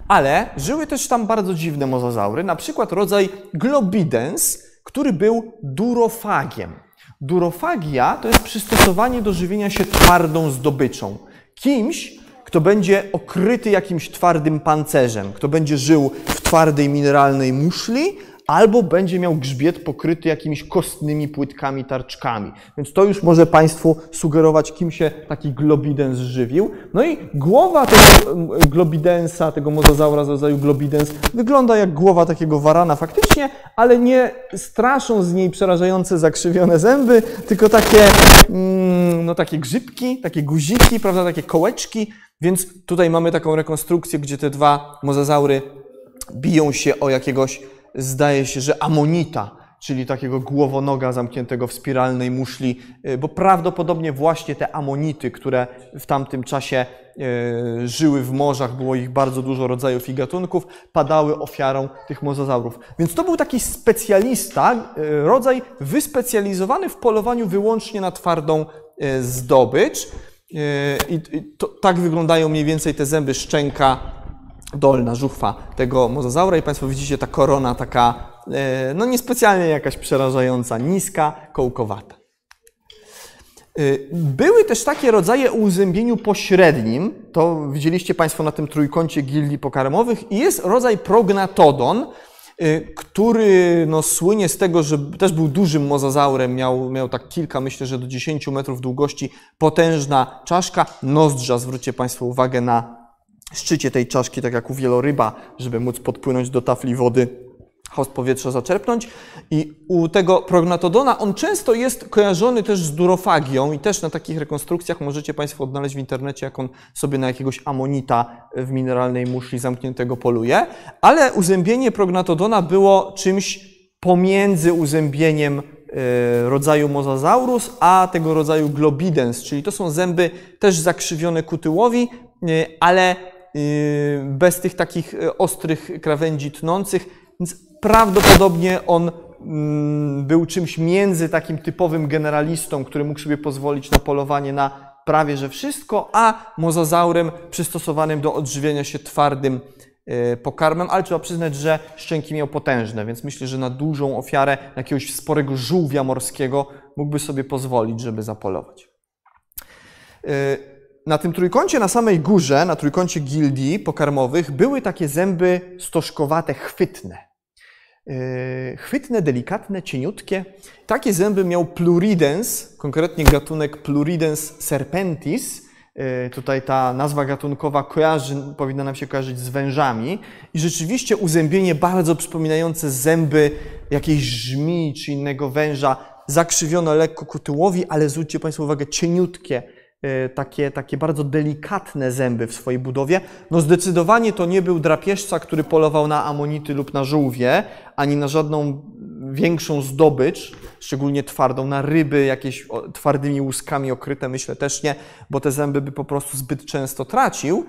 Ale żyły też tam bardzo dziwne mozozaury, na przykład rodzaj globidens, który był durofagiem. Durofagia to jest przystosowanie do żywienia się twardą zdobyczą. Kimś, kto będzie okryty jakimś twardym pancerzem, kto będzie żył w twardej mineralnej muszli, albo będzie miał grzbiet pokryty jakimiś kostnymi płytkami, tarczkami. Więc to już może Państwu sugerować, kim się taki globidens żywił. No i głowa tego globidensa, tego mozozaura z rodzaju globidens, wygląda jak głowa takiego warana faktycznie, ale nie straszą z niej przerażające zakrzywione zęby, tylko takie, mm, no takie grzybki, takie guziki, prawda, takie kołeczki. Więc tutaj mamy taką rekonstrukcję, gdzie te dwa mozazaury biją się o jakiegoś zdaje się, że amonita, czyli takiego głowonoga zamkniętego w spiralnej muszli, y, bo prawdopodobnie właśnie te amonity, które w tamtym czasie y, żyły w morzach, było ich bardzo dużo rodzajów i gatunków, padały ofiarą tych mozozaurów. Więc to był taki specjalista, y, rodzaj wyspecjalizowany w polowaniu wyłącznie na twardą zdobycz. I to, tak wyglądają mniej więcej te zęby szczęka dolna żuchwa tego mozozaura i Państwo widzicie ta korona taka, e, no niespecjalnie jakaś przerażająca, niska, kołkowata. E, były też takie rodzaje o uzębieniu pośrednim, to widzieliście Państwo na tym trójkącie gildii pokarmowych i jest rodzaj prognatodon, e, który no, słynie z tego, że też był dużym mozozaurem, miał, miał tak kilka, myślę, że do 10 metrów długości, potężna czaszka, nozdrza, zwróćcie Państwo uwagę na szczycie tej czaszki, tak jak u wieloryba, żeby móc podpłynąć do tafli wody, host powietrza zaczerpnąć. I u tego prognatodona on często jest kojarzony też z durofagią i też na takich rekonstrukcjach możecie Państwo odnaleźć w internecie, jak on sobie na jakiegoś amonita w mineralnej muszli zamkniętego poluje. Ale uzębienie prognatodona było czymś pomiędzy uzębieniem e, rodzaju Mosasaurus, a tego rodzaju Globidens, czyli to są zęby też zakrzywione ku tyłowi, e, ale bez tych takich y, ostrych krawędzi tnących, więc prawdopodobnie on mm, był czymś między takim typowym generalistą, który mógł sobie pozwolić na polowanie na prawie że wszystko, a mozozaurem przystosowanym do odżywiania się twardym y, pokarmem, ale trzeba przyznać, że szczęki miał potężne, więc myślę, że na dużą ofiarę jakiegoś sporego żółwia morskiego mógłby sobie pozwolić, żeby zapolować na tym trójkącie, na samej górze, na trójkącie gildii pokarmowych, były takie zęby stożkowate, chwytne. Yy, chwytne, delikatne, cieniutkie. Takie zęby miał Pluridens, konkretnie gatunek Pluridens serpentis. Yy, tutaj ta nazwa gatunkowa kojarzy, powinna nam się kojarzyć z wężami. I rzeczywiście uzębienie bardzo przypominające zęby jakiejś żmi czy innego węża, zakrzywione lekko ku tyłowi, ale zwróćcie Państwo uwagę, cieniutkie, takie, takie bardzo delikatne zęby w swojej budowie. No zdecydowanie to nie był drapieżca, który polował na amonity lub na żółwie, ani na żadną większą zdobycz, szczególnie twardą, na ryby jakieś twardymi łuskami okryte, myślę też nie, bo te zęby by po prostu zbyt często tracił.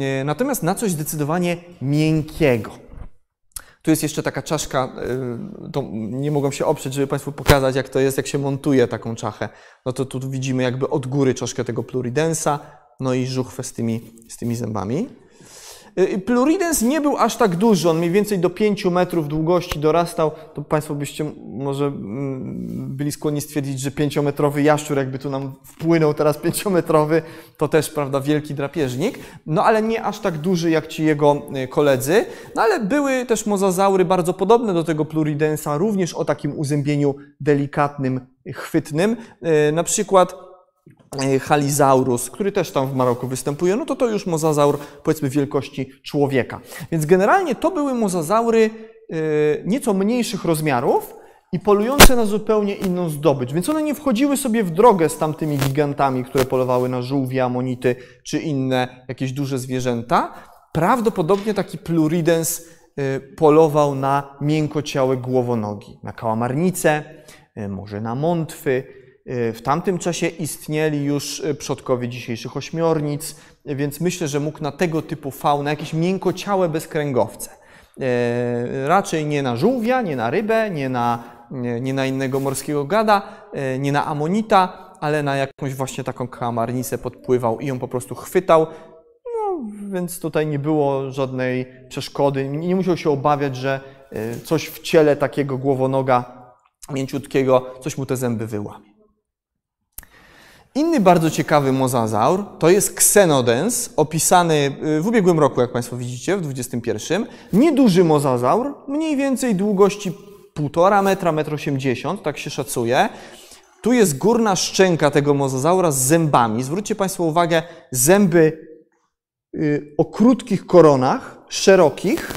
E, natomiast na coś zdecydowanie miękkiego. Tu jest jeszcze taka czaszka, y, nie mogłem się oprzeć, żeby Państwu pokazać, jak to jest, jak się montuje taką czachę. No to tu widzimy jakby od góry czaszkę tego pluridensa, no i żuchwę z tymi, z tymi zębami. Y, Pluridens nie był aż tak duży, on mniej więcej do 5 metrów długości dorastał. To Państwo byście może byli skłonni stwierdzić, że 5-metrowy jaszczur, jakby tu nam wpłynął teraz 5-metrowy, to też, prawda, wielki drapieżnik. No ale nie aż tak duży jak ci jego y, koledzy. No ale były też mozazaury bardzo podobne do tego Pluridensa, również o takim uzębieniu delikatnym, chwytnym. Y, na przykład Halizaurus, który też tam w Maroku występuje, no to to już mozazaur powiedzmy wielkości człowieka. Więc generalnie to były mozazaury e, nieco mniejszych rozmiarów i polujące na zupełnie inną zdobycz. Więc one nie wchodziły sobie w drogę z tamtymi gigantami, które polowały na żółwie, amonity czy inne jakieś duże zwierzęta. Prawdopodobnie taki pluridens e, polował na miękociałe głowonogi, na kałamarnice, może na mątwy, w tamtym czasie istnieli już y, przodkowie dzisiejszych ośmiornic, więc myślę, że mógł na tego typu faunę, jakieś miękociałe bezkręgowce. Y, raczej nie na żółwia, nie na rybę, nie na, nie na innego morskiego gada, nie na amonita, ale na jakąś właśnie taką kamarnicę podpływał i ją po prostu chwytał. No, więc tutaj nie było żadnej przeszkody. Nie musiał się obawiać, że coś w ciele takiego głowonoga mięciutkiego, coś mu te zęby wyłamie. Inny bardzo ciekawy mozazaur to jest Xenodens, opisany y, w ubiegłym roku, jak Państwo widzicie, w 21. Nieduży mozazaur, mniej więcej długości 1,5 metra, 1,80 m, tak się szacuje. Tu jest górna szczęka tego mozazaura z zębami. Zwróćcie Państwo uwagę, zęby y, o krótkich koronach, szerokich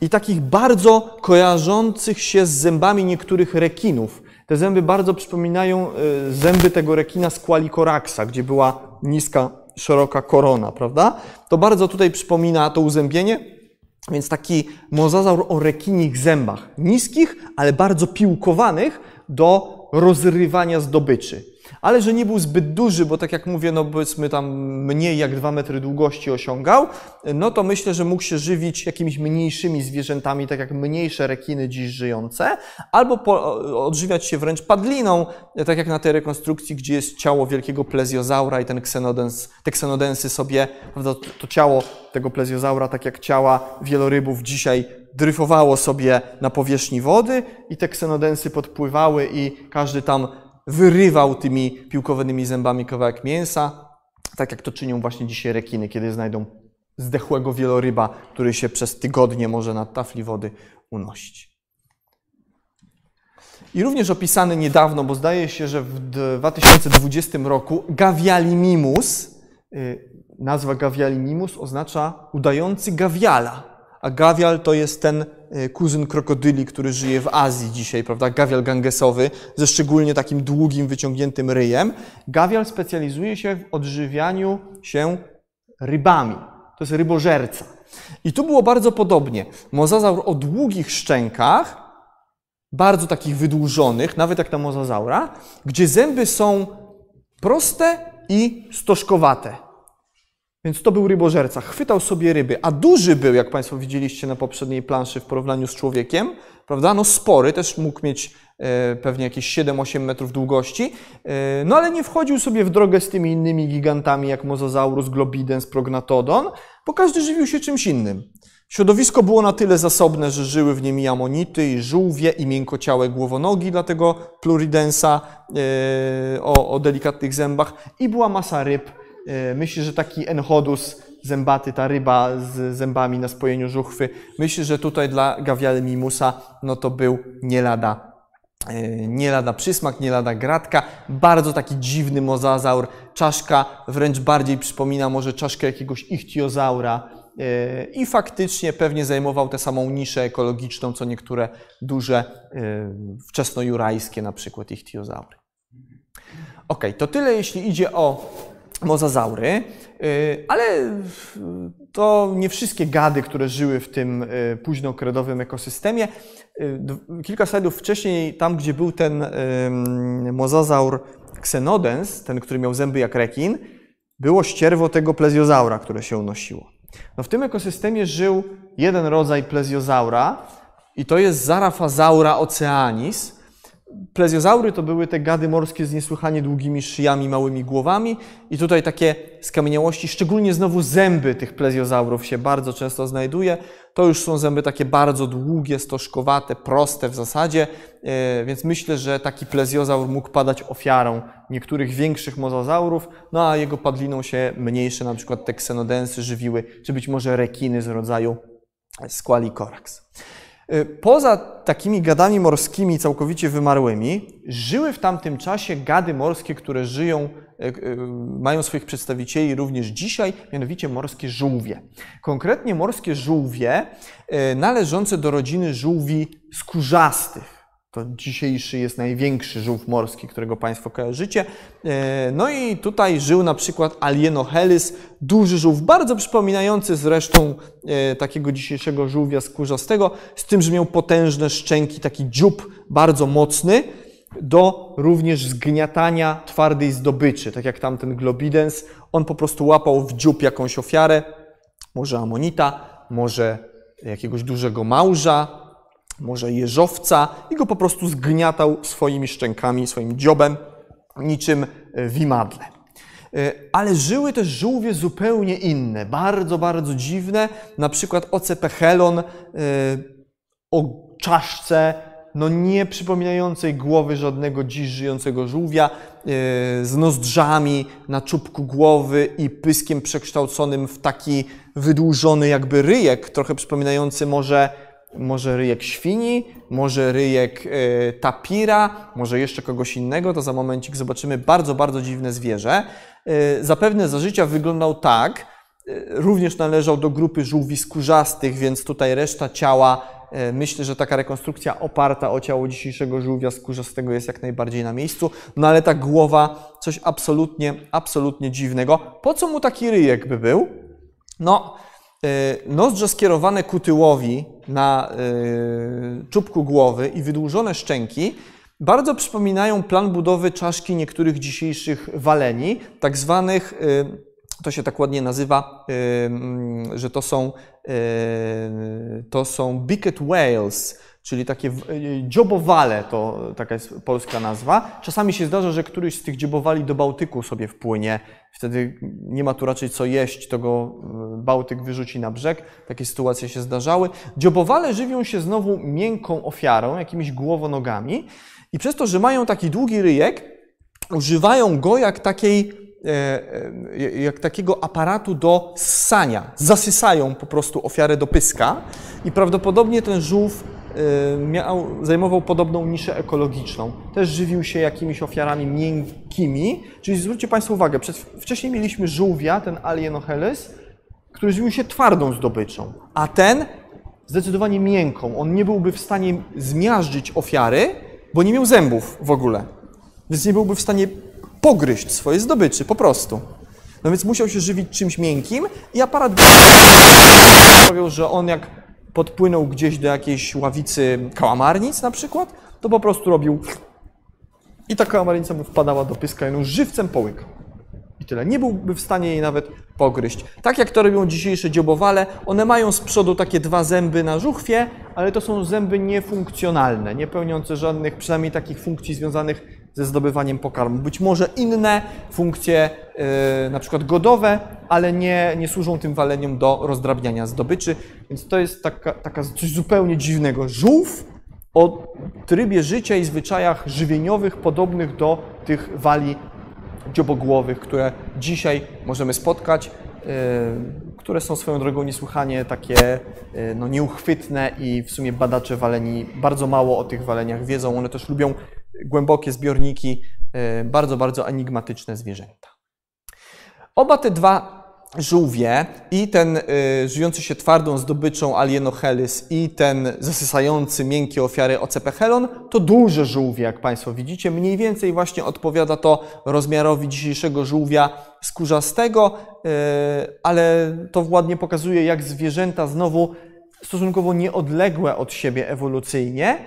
i takich bardzo kojarzących się z zębami niektórych rekinów. Te zęby bardzo przypominają e, zęby tego rekina z Qualicoraxa, gdzie była niska, szeroka korona, prawda? To bardzo tutaj przypomina to uzębienie, więc taki mozazaur o rekinich zębach, niskich, ale bardzo piłkowanych do rozrywania zdobyczy ale że nie był zbyt duży, bo tak jak mówię, no powiedzmy tam mniej jak 2 metry długości osiągał, no to myślę, że mógł się żywić jakimiś mniejszymi zwierzętami, tak jak mniejsze rekiny dziś żyjące, albo po, odżywiać się wręcz padliną, tak jak na tej rekonstrukcji, gdzie jest ciało wielkiego plezjozaura i ten ksenodens, te ksenodensy sobie, prawda, to, to ciało tego plezjozaura, tak jak ciała wielorybów dzisiaj dryfowało sobie na powierzchni wody i te ksenodensy podpływały i każdy tam wyrywał tymi piłkowanymi zębami kawałek mięsa, tak jak to czynią właśnie dzisiaj rekiny, kiedy znajdą zdechłego wieloryba, który się przez tygodnie może na tafli wody unosić. I również opisany niedawno, bo zdaje się, że w 2020 roku Gavialimimus, y, nazwa Gavialimimus oznacza udający gawiala a gawial to jest ten e, kuzyn krokodyli, który żyje w Azji dzisiaj, prawda? Gawial gangesowy ze szczególnie takim długim, wyciągniętym ryjem. Gawial specjalizuje się w odżywianiu się rybami. To jest rybożerca. I tu było bardzo podobnie. Mozazaur o długich szczękach, bardzo takich wydłużonych, nawet jak na mozazaura, gdzie zęby są proste i stożkowate. Więc to był rybożerca. Chwytał sobie ryby, a duży był, jak Państwo widzieliście na poprzedniej planszy w porównaniu z człowiekiem, prawda? No spory, też mógł mieć e, pewnie jakieś 7-8 metrów długości, e, no ale nie wchodził sobie w drogę z tymi innymi gigantami jak Mozosaurus, Globidens, Prognatodon, bo każdy żywił się czymś innym. Środowisko było na tyle zasobne, że żyły w nim i amonity, i żółwie, i miękociałe głowonogi dla tego pluridensa e, o, o delikatnych zębach i była masa ryb, E, myślę, że taki enchodus zębaty, ta ryba z zębami na spojeniu żuchwy, myślę, że tutaj dla gawiale mimusa no to był nie lada, e, nie lada przysmak, nie lada gratka. Bardzo taki dziwny mozazaur. Czaszka wręcz bardziej przypomina może czaszkę jakiegoś ichtiozaura. E, I faktycznie pewnie zajmował tę samą niszę ekologiczną, co niektóre duże wczesnojurajskie na przykład ichtiozaury. Ok, to tyle jeśli idzie o mozazaury, ale to nie wszystkie gady, które żyły w tym późnookredowym ekosystemie. Kilka slajdów wcześniej, tam gdzie był ten mozazaur Xenodens, ten, który miał zęby jak rekin, było ścierwo tego plezjozaura, które się unosiło. No w tym ekosystemie żył jeden rodzaj plezjozaura i to jest Zarafazaura oceanis. Plezjozaury to były te gady morskie z niesłychanie długimi szyjami, małymi głowami i tutaj takie skamieniałości, szczególnie znowu zęby tych plezjozaurów się bardzo często znajduje. To już są zęby takie bardzo długie, stożkowate, proste w zasadzie, e, więc myślę, że taki plezjozaur mógł padać ofiarą niektórych większych mozozaurów, no a jego padliną się mniejsze, na przykład te ksenodensy żywiły, czy być może rekiny z rodzaju Squalicorax. E, poza takimi gadami morskimi całkowicie wymarłymi, żyły w tamtym czasie gady morskie, które żyją E, e, mają swoich przedstawicieli również dzisiaj, mianowicie morskie żółwie. Konkretnie morskie żółwie należące do rodziny żółwi skórzastych. To dzisiejszy jest największy żółw morski, którego Państwo kojarzycie. No i tutaj żył na przykład Alienohelis, duży żółw, bardzo przypominający zresztą takiego dzisiejszego żółwia skórzastego, z tym, że miał potężne szczęki, taki dziób bardzo mocny do również zgniatania twardej zdobyczy, tak jak tamten Globidens. On po prostu łapał w dziób jakąś ofiarę, może amonita, może jakiegoś dużego małża, może jeżowca i go po prostu zgniatał swoimi szczękami, swoim dziobem, niczym w imadle. E, ale żyły też żółwie zupełnie inne, bardzo, bardzo dziwne, na przykład ocepechelon e, o czaszce no nie przypominającej głowy żadnego dziś żyjącego żółwia, e, z nozdrzami na czubku głowy i pyskiem przekształconym w taki wydłużony jakby ryjek, trochę przypominający może, może ryjek świni, może ryjek e, tapira, może jeszcze kogoś innego, to za momencik zobaczymy bardzo, bardzo dziwne zwierzę. E, zapewne za życia wyglądał tak, również należał do grupy żółwi skórzastych, więc tutaj reszta ciała myślę, że taka rekonstrukcja oparta o ciało dzisiejszego żółwia skórzastego jest jak najbardziej na miejscu, no ale ta głowa, coś absolutnie, absolutnie dziwnego. Po co mu taki ryjek by był? No, nozdrze skierowane ku tyłowi na e, czubku głowy i wydłużone szczęki bardzo przypominają plan budowy czaszki niektórych dzisiejszych waleni, tak zwanych to się tak ładnie nazywa, że to są, to są Bicket Whales, czyli takie dziobowale, to taka jest polska nazwa. Czasami się zdarza, że któryś z tych dziobowali do Bałtyku sobie wpłynie. Wtedy nie ma tu raczej co jeść, to go Bałtyk wyrzuci na brzeg. Takie sytuacje się zdarzały. Dziobowale żywią się znowu miękką ofiarą, jakimiś głowonogami i przez to, że mają taki długi ryjek, używają go jak takiej E, e, jak takiego aparatu do ssania. Zasysają po prostu ofiarę do pyska i prawdopodobnie ten żółw e, miał, zajmował podobną niszę ekologiczną. Też żywił się jakimiś ofiarami miękkimi, czyli zwróćcie Państwo uwagę, przed, wcześniej mieliśmy żółwia, ten Alienoheles, który żywił się twardą zdobyczą, a ten zdecydowanie miękką. On nie byłby w stanie zmiażdżyć ofiary, bo nie miał zębów w ogóle. Więc nie byłby w stanie pogryźć swoje zdobyczy, po prostu. No więc musiał się żywić czymś miękkim i aparat sprawiał, że on jak podpłynął gdzieś do jakiejś ławicy kałamarnic na przykład, to po prostu robił i ta kałamarnica mu wpadała do pyska i on żywcem połykał. I tyle. Nie byłby w stanie jej nawet pogryźć. Tak jak to robią dzisiejsze dziobowale, one mają z przodu takie dwa zęby na żuchwie, ale to są zęby niefunkcjonalne, nie pełniące żadnych, przynajmniej takich funkcji związanych ze zdobywaniem pokarmu. Być może inne funkcje, yy, na przykład godowe, ale nie, nie służą tym waleniom do rozdrabniania zdobyczy, więc to jest taka, taka coś zupełnie dziwnego. Żółw o trybie życia i zwyczajach żywieniowych podobnych do tych wali dziobogłowych, które dzisiaj możemy spotkać, yy, które są swoją drogą niesłychanie takie yy, no, nieuchwytne i w sumie badacze waleni bardzo mało o tych waleniach wiedzą. One też lubią głębokie zbiorniki, e, bardzo, bardzo enigmatyczne zwierzęta. Oba te dwa żółwie i ten y, żyjący się twardą zdobyczą Alienochelis i ten zasysający miękkie ofiary Ocepechelon to duże żółwie, jak Państwo widzicie. Mniej więcej właśnie odpowiada to rozmiarowi dzisiejszego żółwia skórzastego, y, ale to ładnie pokazuje, jak zwierzęta znowu stosunkowo nieodległe od siebie ewolucyjnie,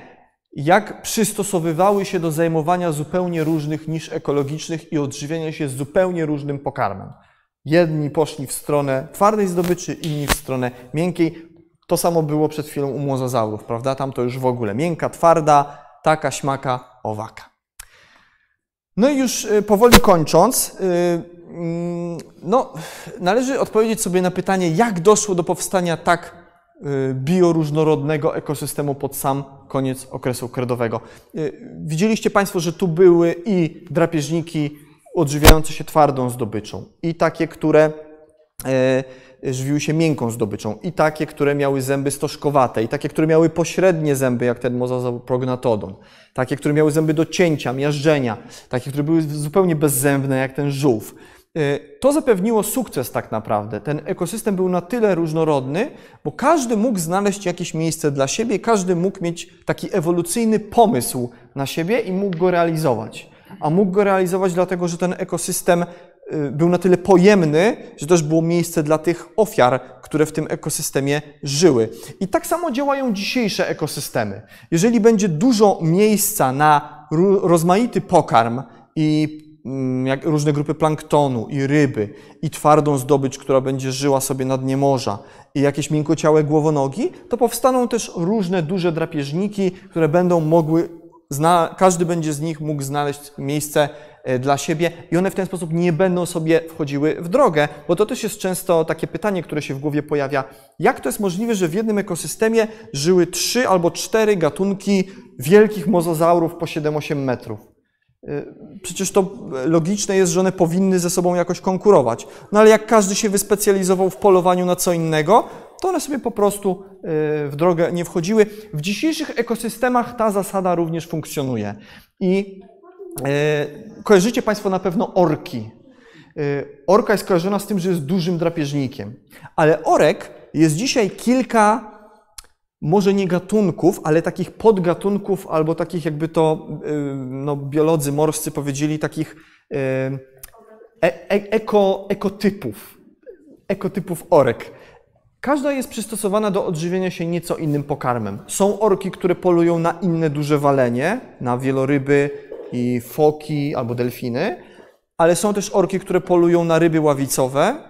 jak przystosowywały się do zajmowania zupełnie różnych niż ekologicznych i odżywiania się zupełnie różnym pokarmem. Jedni poszli w stronę twardej zdobyczy, inni w stronę miękkiej. To samo było przed chwilą u mozozaurów, prawda? Tam to już w ogóle miękka, twarda, taka, śmaka, owaka. No i już y, powoli kończąc, y, mm, no, należy odpowiedzieć sobie na pytanie, jak doszło do powstania tak bioróżnorodnego ekosystemu pod sam koniec okresu kredowego. Widzieliście Państwo, że tu były i drapieżniki, odżywiające się twardą zdobyczą i takie, które e, żywiły się miękką zdobyczą i takie, które miały zęby stożkowate i takie, które miały pośrednie zęby, jak ten mozasaur prognatodon, takie, które miały zęby do cięcia, miażdżenia, takie, które były zupełnie bezzębne, jak ten żółw. E, to zapewniło sukces tak naprawdę. Ten ekosystem był na tyle różnorodny, bo każdy mógł znaleźć jakieś miejsce dla siebie, każdy mógł mieć taki ewolucyjny pomysł na siebie i mógł go realizować a mógł go realizować dlatego, że ten ekosystem y, był na tyle pojemny, że też było miejsce dla tych ofiar, które w tym ekosystemie żyły. I tak samo działają dzisiejsze ekosystemy. Jeżeli będzie dużo miejsca na rozmaity pokarm i jak różne grupy planktonu i ryby i twardą zdobycz, która będzie żyła sobie na dnie morza i jakieś miękociałe głowonogi, to powstaną też różne duże drapieżniki, które będą mogły każdy będzie z nich mógł znaleźć miejsce e, dla siebie i one w ten sposób nie będą sobie wchodziły w drogę, bo to też jest często takie pytanie, które się w głowie pojawia. Jak to jest możliwe, że w jednym ekosystemie żyły trzy albo cztery gatunki wielkich mozozaurów po 7-8 metrów? E, przecież to logiczne jest, że one powinny ze sobą jakoś konkurować. No ale jak każdy się wyspecjalizował w polowaniu na co innego, to one sobie po prostu e, w drogę nie wchodziły. W dzisiejszych ekosystemach ta zasada również funkcjonuje. I e, kojarzycie Państwo na pewno orki. Orka jest kojarzona z tym, że jest dużym drapieżnikiem. Ale orek jest dzisiaj kilka, może nie gatunków, ale takich podgatunków, albo takich jakby to no, biolodzy morscy powiedzieli, takich e, eko, ekotypów. Ekotypów orek. Każda jest przystosowana do odżywienia się nieco innym pokarmem. Są orki, które polują na inne duże walenie, na wieloryby i foki albo delfiny, ale są też orki, które polują na ryby ławicowe,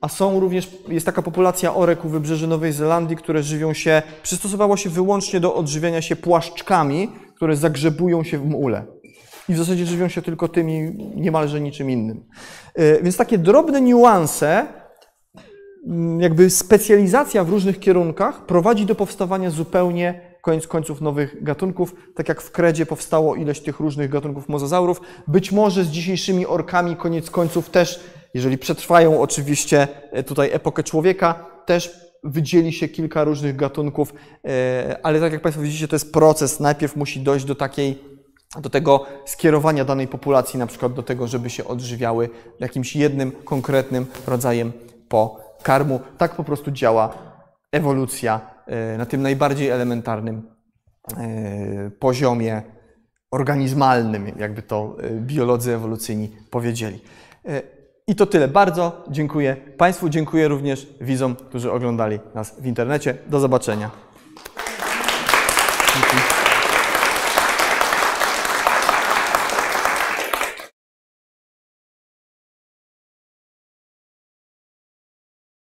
a są również, jest taka populacja orek u wybrzeży Nowej Zelandii, które żywią się, przystosowało się wyłącznie do odżywiania się płaszczkami, które zagrzebują się w mule. I w zasadzie żywią się tylko tymi, niemalże niczym innym. Y, więc takie drobne niuanse jakby specjalizacja w różnych kierunkach prowadzi do powstawania zupełnie koniec końców nowych gatunków. Tak jak w kredzie powstało ileś tych różnych gatunków mozozaurów, być może z dzisiejszymi orkami koniec końców też, jeżeli przetrwają oczywiście e, tutaj epokę człowieka, też wydzieli się kilka różnych gatunków, e, ale tak jak Państwo widzicie, to jest proces. Najpierw musi dojść do takiej do tego skierowania danej populacji, na przykład do tego, żeby się odżywiały jakimś jednym konkretnym rodzajem po karmu. Tak po prostu działa ewolucja na tym najbardziej elementarnym e, poziomie organizmalnym, jakby to e, biolodzy ewolucyjni powiedzieli. I to tyle. Bardzo dziękuję Państwu, dziękuję również widzom, którzy oglądali nas w internecie. Do zobaczenia.